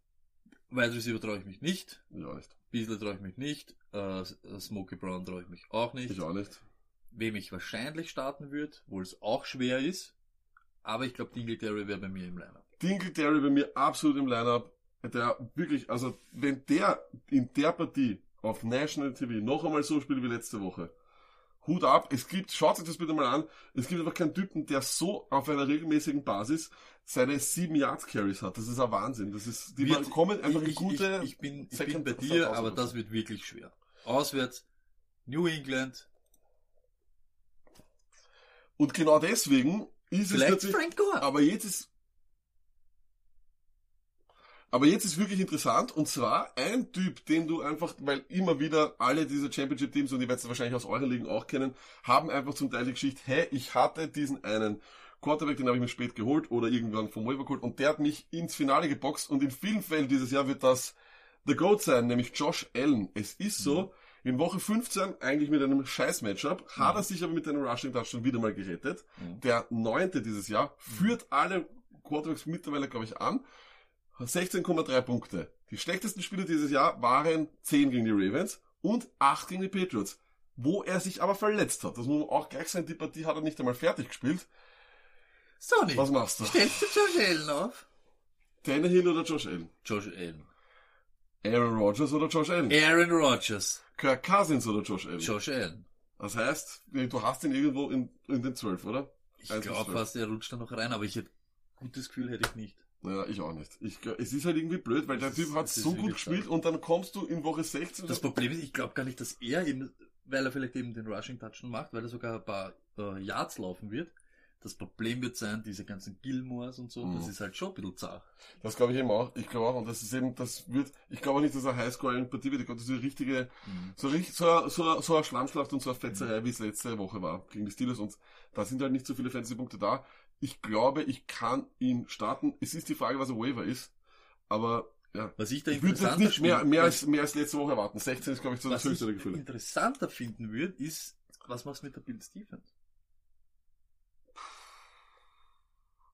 Wide Receiver traue ich mich nicht. Ja, nicht. Beasley traue ich mich nicht. Äh, Smokey Brown traue ich mich auch nicht. Ich auch nicht. Wem ich wahrscheinlich starten würde, wo es auch schwer ist. Aber ich glaube, Dingletary wäre bei mir im Lineup. Dingletary bei mir absolut im Lineup. Der wirklich, also wenn der in der Partie auf National TV noch einmal so spielt wie letzte Woche, Hut ab. Es gibt, schaut euch das bitte mal an, es gibt einfach keinen Typen, der so auf einer regelmäßigen Basis seine 7 Yards Carries hat. Das ist ein Wahnsinn. Das ist, die Wird- kommen einfach ich, gute, ich, ich, bin, ich bin bei dir, aber das wird wirklich schwer. Auswärts, New England, und genau deswegen ist es vielleicht natürlich, Frank Gore. Aber jetzt ist. Aber jetzt ist wirklich interessant, und zwar ein Typ, den du einfach, weil immer wieder alle diese Championship-Teams, und ihr werdet es wahrscheinlich aus euren Ligen auch kennen, haben einfach zum Teil die Geschichte, hey, ich hatte diesen einen Quarterback, den habe ich mir spät geholt oder irgendwann vom Waiver geholt, und der hat mich ins Finale geboxt, und in vielen Fällen dieses Jahr wird das The Goat sein, nämlich Josh Allen. Es ist so, in Woche 15, eigentlich mit einem Scheiß-Matchup, hat er sich aber mit einem Rushing-Touchdown wieder mal gerettet. Mhm. Der neunte dieses Jahr führt alle Quarterbacks mittlerweile, glaube ich, an. 16,3 Punkte. Die schlechtesten Spiele dieses Jahr waren 10 gegen die Ravens und 8 gegen die Patriots. Wo er sich aber verletzt hat. Das muss man auch gleich sein, die Partie hat er nicht einmal fertig gespielt. Sonny, Was machst du? stellst du Josh Allen auf? Tannehill oder Josh Allen? Josh Allen. Aaron Rodgers oder Josh Allen? Aaron Rodgers. Kirk Cousins oder Josh Allen? Josh Allen. Das heißt, du hast ihn irgendwo in, in den 12, oder? Ich glaube fast, er rutscht da noch rein, aber ich hätte gutes Gefühl hätte ich nicht. Ja, ich auch nicht. Ich, es ist halt irgendwie blöd, weil der Das Typ hat so gut gespielt und dann kommst du in Woche 16. Das Problem ist, ich glaube gar nicht, dass er eben, weil er vielleicht eben den Rushing Touchdown macht, weil er sogar ein paar äh, Yards laufen wird. Das Problem wird sein, diese ganzen Gilmores und so, Mhm. das ist halt schon ein bisschen zart. Das glaube ich eben auch. Ich glaube auch. Und das ist eben, das wird, ich glaube auch nicht, dass er Highscore-Partie wird. Ich glaube, das ist eine richtige, so, richtig, so, eine- so, eine- so eine Schlammschlacht und so eine Fetzerei, wie es letzte Woche war gegen die Steelers. Und da sind halt nicht so viele Fantasy-Punkte da. Ich glaube, ich kann ihn starten. Es ist die Frage, was ein Waiver ist. Aber, ja. Was ich da Ich würde jetzt nicht mehr, mehr, was- als, mehr als letzte Woche erwarten. 16 ist, glaube ich, so das was ich höchste der Gefühle. interessanter finden würde, ist, was machst du mit der Bill Stevens?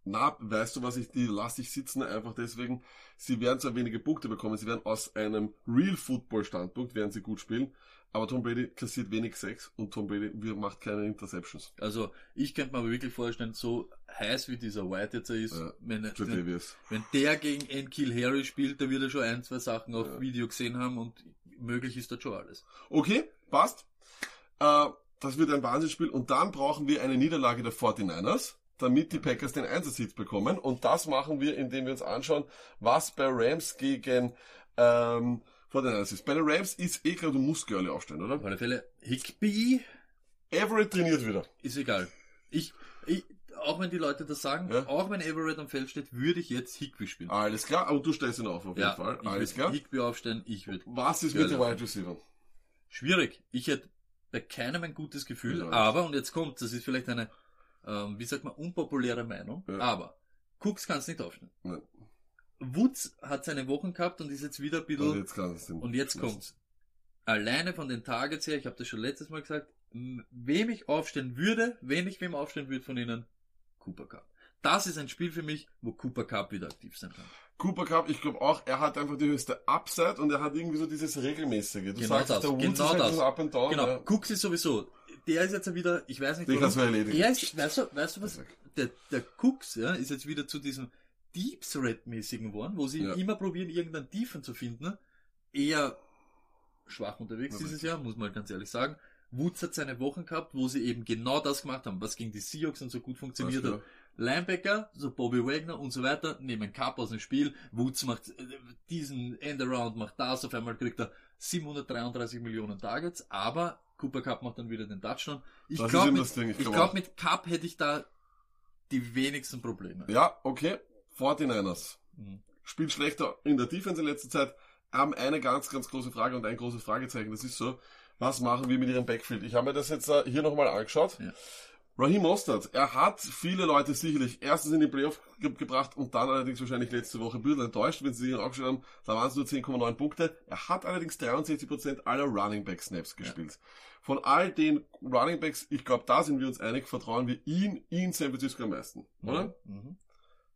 Na, weißt du was, ich, die lasse ich sitzen einfach deswegen, sie werden zwar wenige Punkte bekommen, sie werden aus einem Real Football Standpunkt, werden sie gut spielen, aber Tom Brady kassiert wenig Sex und Tom Brady macht keine Interceptions. Also, ich könnte mir aber wirklich vorstellen, so heiß wie dieser White jetzt ist, Ja, wenn, wenn, wenn der gegen Enkil Harry spielt, da wird er schon ein, zwei Sachen auf Ja. Video gesehen haben und möglich ist das schon alles. Okay, passt. Äh, das wird ein Wahnsinnsspiel und dann brauchen wir eine Niederlage der 49ers, damit die Packers den Einsatzsitz bekommen und das machen wir, indem wir uns anschauen, was bei Rams gegen ähm, 49ers ist. Bei den Rams ist eh klar, du musst Girlie aufstellen, oder? Auf alle Fälle, Higby Everett trainiert wieder. ist egal. Ich, ich, auch wenn die Leute das sagen, Ja. auch wenn Everett am Feld steht, würde ich jetzt Higby spielen. Alles klar, aber du stellst ihn auf, auf jeden ja, Fall. ich Alles klar. Higby aufstellen, ich würde. Was ist mit Girlie den Wide Receivers? Schwierig. Ich hätte bei keinem ein gutes Gefühl, Ja. aber, und jetzt kommt, das ist vielleicht eine, ähm, wie sagt man, unpopuläre Meinung, Ja. aber Cooks kann es nicht aufstellen. Nein. Woods hat seine Wochen gehabt und ist jetzt wieder ein bisschen Und jetzt kann es den Und jetzt kommt's. Alleine von den Targets her, ich habe das schon letztes Mal gesagt, wem ich aufstellen würde, wenn ich wem aufstellen würde von ihnen, Cooper Cup. Das ist ein Spiel für mich, wo Cooper Cup wieder aktiv sein kann. Cooper Cup, ich glaube auch, er hat einfach die höchste Upside und er hat irgendwie so dieses regelmäßige. Du Genau sagst, das, der Woods genau ist halt das. so up and down. genau, Ja. Cooks ist sowieso, der ist jetzt wieder, ich weiß nicht Den kannst du erledigen. Er ist, weißt du, weißt du was, der, der Cooks, ja, ist jetzt wieder zu diesem Deep Threat mäßigen geworden, wo sie Ja. immer probieren, irgendeinen Tiefen zu finden, eher schwach unterwegs Ja, dieses Jahr, muss man ganz ehrlich sagen. Woods hat seine Wochen gehabt, wo sie eben genau das gemacht haben, was gegen die Seahawks und so gut funktioniert hat. Linebacker, so Bobby Wagner und so weiter, nehmen Cup aus dem Spiel. Woods macht äh, diesen Endaround, macht das, auf einmal kriegt er 733 Millionen Targets, aber Cooper Cup macht dann wieder den Touchdown. Ich glaube, mit, Ding, ich ich glaub mit Cup hätte ich da die wenigsten Probleme. Ja, okay. 49ers. Mhm. Spielt schlechter in der Defense in letzter Zeit. Haben eine ganz, ganz große Frage und ein großes Fragezeichen. Das ist so, was machen wir mit ihrem Backfield? Ich habe mir das jetzt äh, hier nochmal angeschaut. Ja. Raheem Mostert, er hat viele Leute sicherlich erstens in die Playoff ge gebracht und dann allerdings wahrscheinlich letzte Woche ein bisschen enttäuscht, wenn sie sich angeschaut haben, da waren es nur 10,9 Punkte. Er hat allerdings 63% aller Running Back Snaps gespielt. Von all den Running Backs, ich glaube, da sind wir uns einig, vertrauen wir ihn in San Francisco am meisten, oder? Mhm.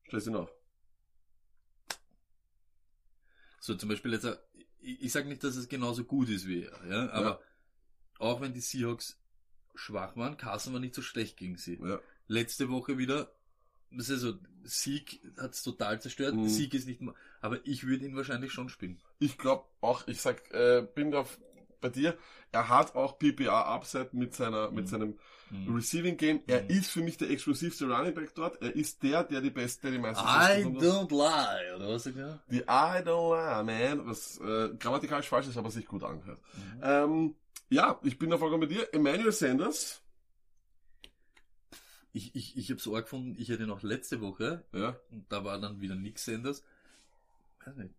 Stellst ihn auf. So zum Beispiel jetzt, äh, ich, ich sage nicht, dass es genauso gut ist wie er, ja, aber auch wenn die Seahawks schwach waren, Carson war nicht so schlecht gegen sie. Ja. Letzte Woche wieder, das ist so, Sieg hat's total zerstört, Mhm. Sieg ist nicht, ma- aber ich würde ihn wahrscheinlich schon spielen. Ich glaube auch, ich sag, äh, bin da bei dir, er hat auch PPA Upside mit seiner, mit Mhm. seinem Mhm. Receiving Game. Er Mhm. ist für mich der explosivste Running Back dort. Er ist der, der die beste, der die meisten I hat. don't lie, oder was sagt er? Die I don't lie, man. Was äh, grammatikalisch falsch ist, aber sich gut anhört. Mhm. Ähm, ja, ich bin da vollkommen bei dir. Emmanuel Sanders. Ich, ich, ich habe so arg gefunden, ich hatte noch letzte Woche, Ja. und da war dann wieder nix Sanders. Weiß nicht,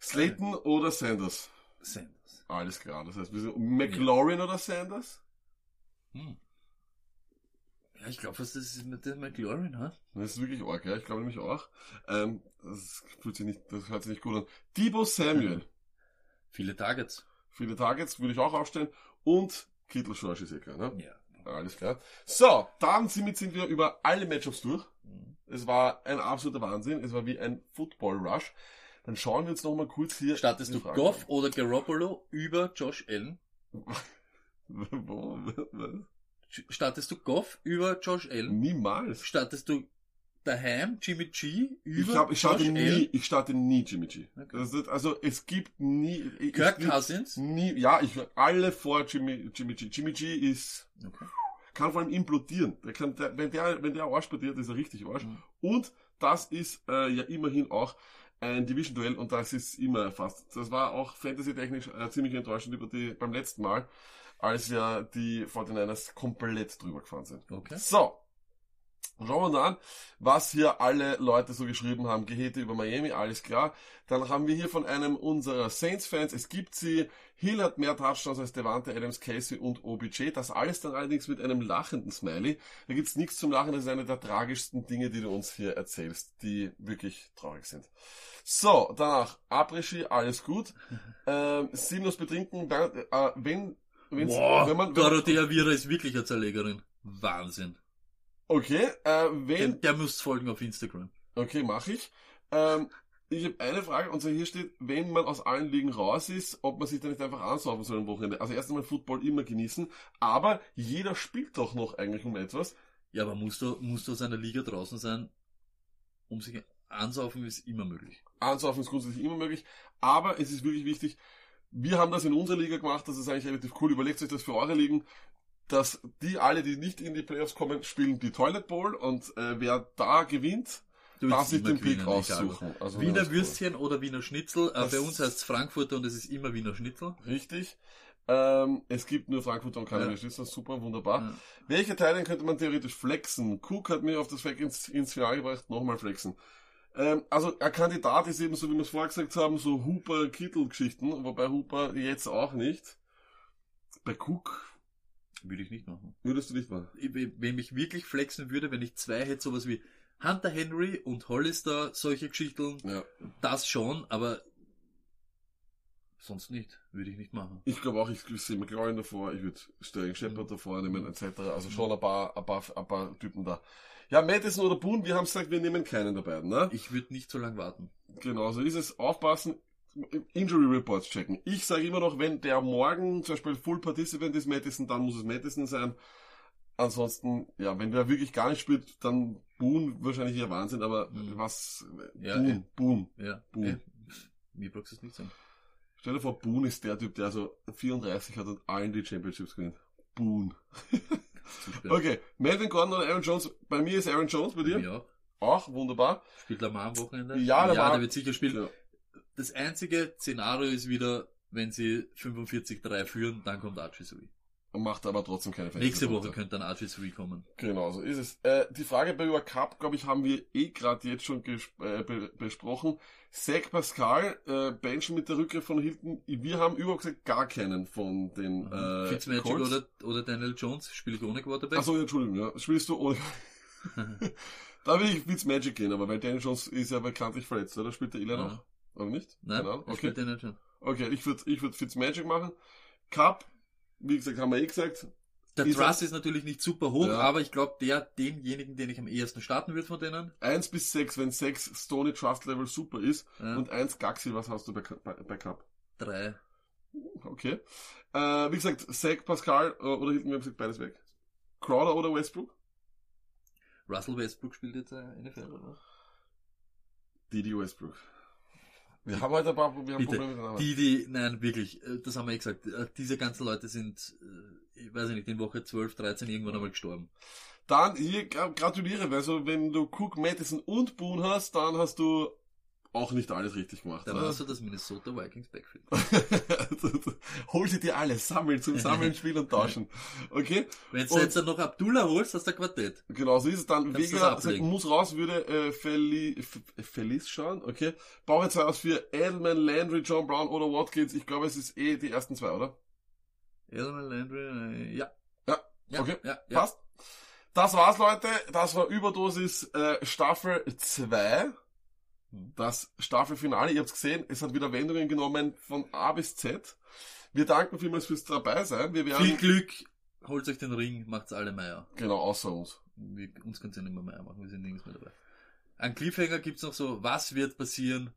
Slayton oder Sanders? Sanders. Alles klar. Das heißt, wir sind McLaurin oder Sanders? Hm. Ja, ich glaube, was das ist mit dem McLaurin, ha? Das ist wirklich arg, ja. Ich glaube nämlich auch. Ähm, das fühlt sich nicht, das hört sich nicht gut an. Debo Samuel. Viele Targets. Viele Targets würde ich auch aufstellen. Und Kittel Schorsch ist eh klar, ne? Ja. Alles klar. So, dann sind, sind wir über alle Matchups durch. Mhm. Es war ein absoluter Wahnsinn. Es war wie ein Football-Rush. Dann schauen wir uns noch mal kurz hier... Startest du Fragen Goff oder Garoppolo über Josh Allen? an. Startest du Goff über Josh Allen? Niemals. Startest du daheim Jimmy G Ich über glaube, ich starte Josh nie, Allen, ich starte nie Jimmy G. Okay. Ist, also es gibt nie. Ich, Kirk ich, Cousins. Nie, ja, ich alle vor Jimmy, Jimmy G. Jimmy G ist Okay. kann vor allem implodieren. Der kann, der, wenn der, wenn der Arsch explodiert, ist er richtig Arsch. Mhm. Und das ist äh, ja immerhin auch ein Division-Duell und das ist immer fast. Das war auch fantasy-technisch äh, ziemlich enttäuschend über die, beim letzten Mal, als ja die 49ers komplett drüber gefahren sind. Okay. So. Schauen wir uns an, was hier alle Leute so geschrieben haben. Gehete über Miami, alles klar. Dann haben wir hier von einem unserer Saints-Fans, es gibt sie, Hill hat mehr Touchdowns als Devante Adams, Casey und OBJ. Das alles dann allerdings mit einem lachenden Smiley. Da gibt's nichts zum Lachen, das ist eine der tragischsten Dinge, die du uns hier erzählst, die wirklich traurig sind. So, danach, Après-Ski, alles gut. Ähm, sinnlos betrinken, äh, wenn, Wow, wenn man, wenn Dorothea Vira ist wirklich eine Zerlegerin. Wahnsinn. Okay, äh, Der, wenn, der müsst folgen auf Instagram. Okay, mache ich. Ähm, ich habe eine Frage, und zwar hier steht, wenn man aus allen Ligen raus ist, ob man sich dann nicht einfach ansaufen soll am Wochenende. Also erst einmal Football immer genießen, aber jeder spielt doch noch eigentlich um etwas. Ja, aber musst du, musst du aus einer Liga draußen sein, um sich ansaufen, ist immer möglich. Ansaufen ist grundsätzlich immer möglich, aber es ist wirklich wichtig, wir haben das in unserer Liga gemacht, das ist eigentlich relativ cool, überlegt euch das für eure Ligen, dass die alle, die nicht in die Playoffs kommen, spielen die Toilet Bowl und äh, wer da gewinnt, darf sich den Pick aussuchen. Also Wiener cool. Würstchen oder Wiener Schnitzel. Äh, bei uns heißt es Frankfurter und es ist immer Wiener Schnitzel. Richtig. Ähm, es gibt nur Frankfurter und keine Ja. Schlüssel, super, wunderbar. Ja. Welche Teile könnte man theoretisch flexen? Cook hat mir auf das Fleck ins, ins Finale gebracht, nochmal flexen. Ähm, also ein Kandidat ist eben, so wie wir es vorher gesagt haben, so Hooper-Kittel-Geschichten, wobei Hooper jetzt auch nicht. Bei Cook Würde ich nicht machen. würdest du nicht machen. Ich- Wenn mich wirklich flexen würde, wenn ich zwei hätte, sowas wie Hunter Henry und Hollister, solche Geschichten, Ja. das schon, aber sonst nicht. Würde ich nicht machen. Ich glaube auch, ich sehe McLaurin davor, ich würde Sterling Shepard davor nehmen, etc. Also schon ein paar, ein paar, ein paar Typen da. Ja, Madison oder Boone, wir haben gesagt, wir nehmen keinen der beiden, ne? Ich würde nicht so lange warten. Genau, so ist es. Aufpassen, Injury Reports checken. Ich sage immer noch, wenn der morgen zum Beispiel Full Participant ist, Madison, dann muss es Madison sein. Ansonsten, ja, wenn der wirklich gar nicht spielt, dann Boone wahrscheinlich eher Wahnsinn, aber Mhm. was, Ja, Boone, eh. Boone. Ja. Boom. Äh, mir brauchst du es nicht sagen. Stell dir vor, Boone ist der Typ, der so 34 hat und allen die Championships gewinnt. Super. Okay, Melvin Gordon oder Aaron Jones? Bei mir ist Aaron Jones, bei dir? Ja. Auch, wunderbar. Spielt Lamar am Wochenende? Ja, Lamar- ja der wird sicher spielen. Ja. Das einzige Szenario ist wieder, wenn sie 45-3 führen, dann kommt Archie Sui. Macht aber trotzdem keine Nächste Fantasy-Punkte. Woche könnte dann Archie Sui kommen. Genau, so ist es. Äh, die Frage bei über Cup, glaube ich, haben wir eh gerade jetzt schon äh, be besprochen. Zach Pascal, äh, Benchen mit der Rückkehr von Hilton. Wir haben überhaupt gesagt gar keinen von den äh, Fitzmagic Colts. oder, oder Daniel Jones, spiele ich ohne Quarterback. Achso, Entschuldigung, ja. Spielst du ohne... da will ich Fitzmagic gehen, aber weil Daniel Jones ist ja bekanntlich verletzt, oder? Spielt der Ila Ja. noch? Oder nicht? Nein, er Okay. spielt Daniel Jones. Okay, ich würde ich würd Fitzmagic machen. Cup, wie gesagt, haben wir eh gesagt. Der Ist Trust ist natürlich nicht super hoch, Ja. aber ich glaube, der, denjenigen, den ich am ehesten starten würde von denen. 1 bis 6, wenn 6 Stony Trust Level super ist Ja, und 1 Gaxi, was hast du bei, bei, bei Cup? drei. Okay. Äh, wie gesagt, Zach, Pascal äh, oder Hilton, wir haben gesagt, beides weg. Crowder oder Westbrook? Russell Westbrook spielt jetzt äh, NFL, oder? Didi Westbrook. Wir haben heute ein paar wir haben Bitte. Probleme Namen. Die, die, nein, wirklich, äh, das haben wir eh gesagt. äh, Diese ganzen Leute sind, äh, ich weiß nicht, in Woche 12, 13 irgendwann einmal gestorben. Dann hier gra gratuliere, weil so, wenn du Cook, Madison und Boone hast, dann hast du auch nicht alles richtig gemacht. Da ne? war so das Minnesota Vikings Backfield. Hol sie dir alle, sammeln, zum Sammeln, Spielen und Tauschen. Okay? Wenn du jetzt dann noch Abdullah holst, hast du ein Quartett. Genau, so ist es dann. Kannst Vega sagt, muss raus, würde äh, Feli, Feliz schauen, okay. Brauche zwei aus für Edelman, Landry, John Brown oder Watkins. Ich glaube, es ist eh die ersten zwei, oder? Elmer Landry, äh, ja. Ja, ja okay. Ja, ja. Passt. Das war's, Leute. Das war Überdosis äh, Staffel 2. Das Staffelfinale. Ihr habt's gesehen, es hat wieder Wendungen genommen von A bis Z. Wir danken vielmals fürs dabei sein. Wir werden, Viel Glück, holt euch den Ring, macht's alle Meier. genau, außer uns. Wir, uns kann's ja nicht mehr Meier machen, wir sind nirgends mehr dabei. Ein Cliffhanger gibt's noch so, was wird passieren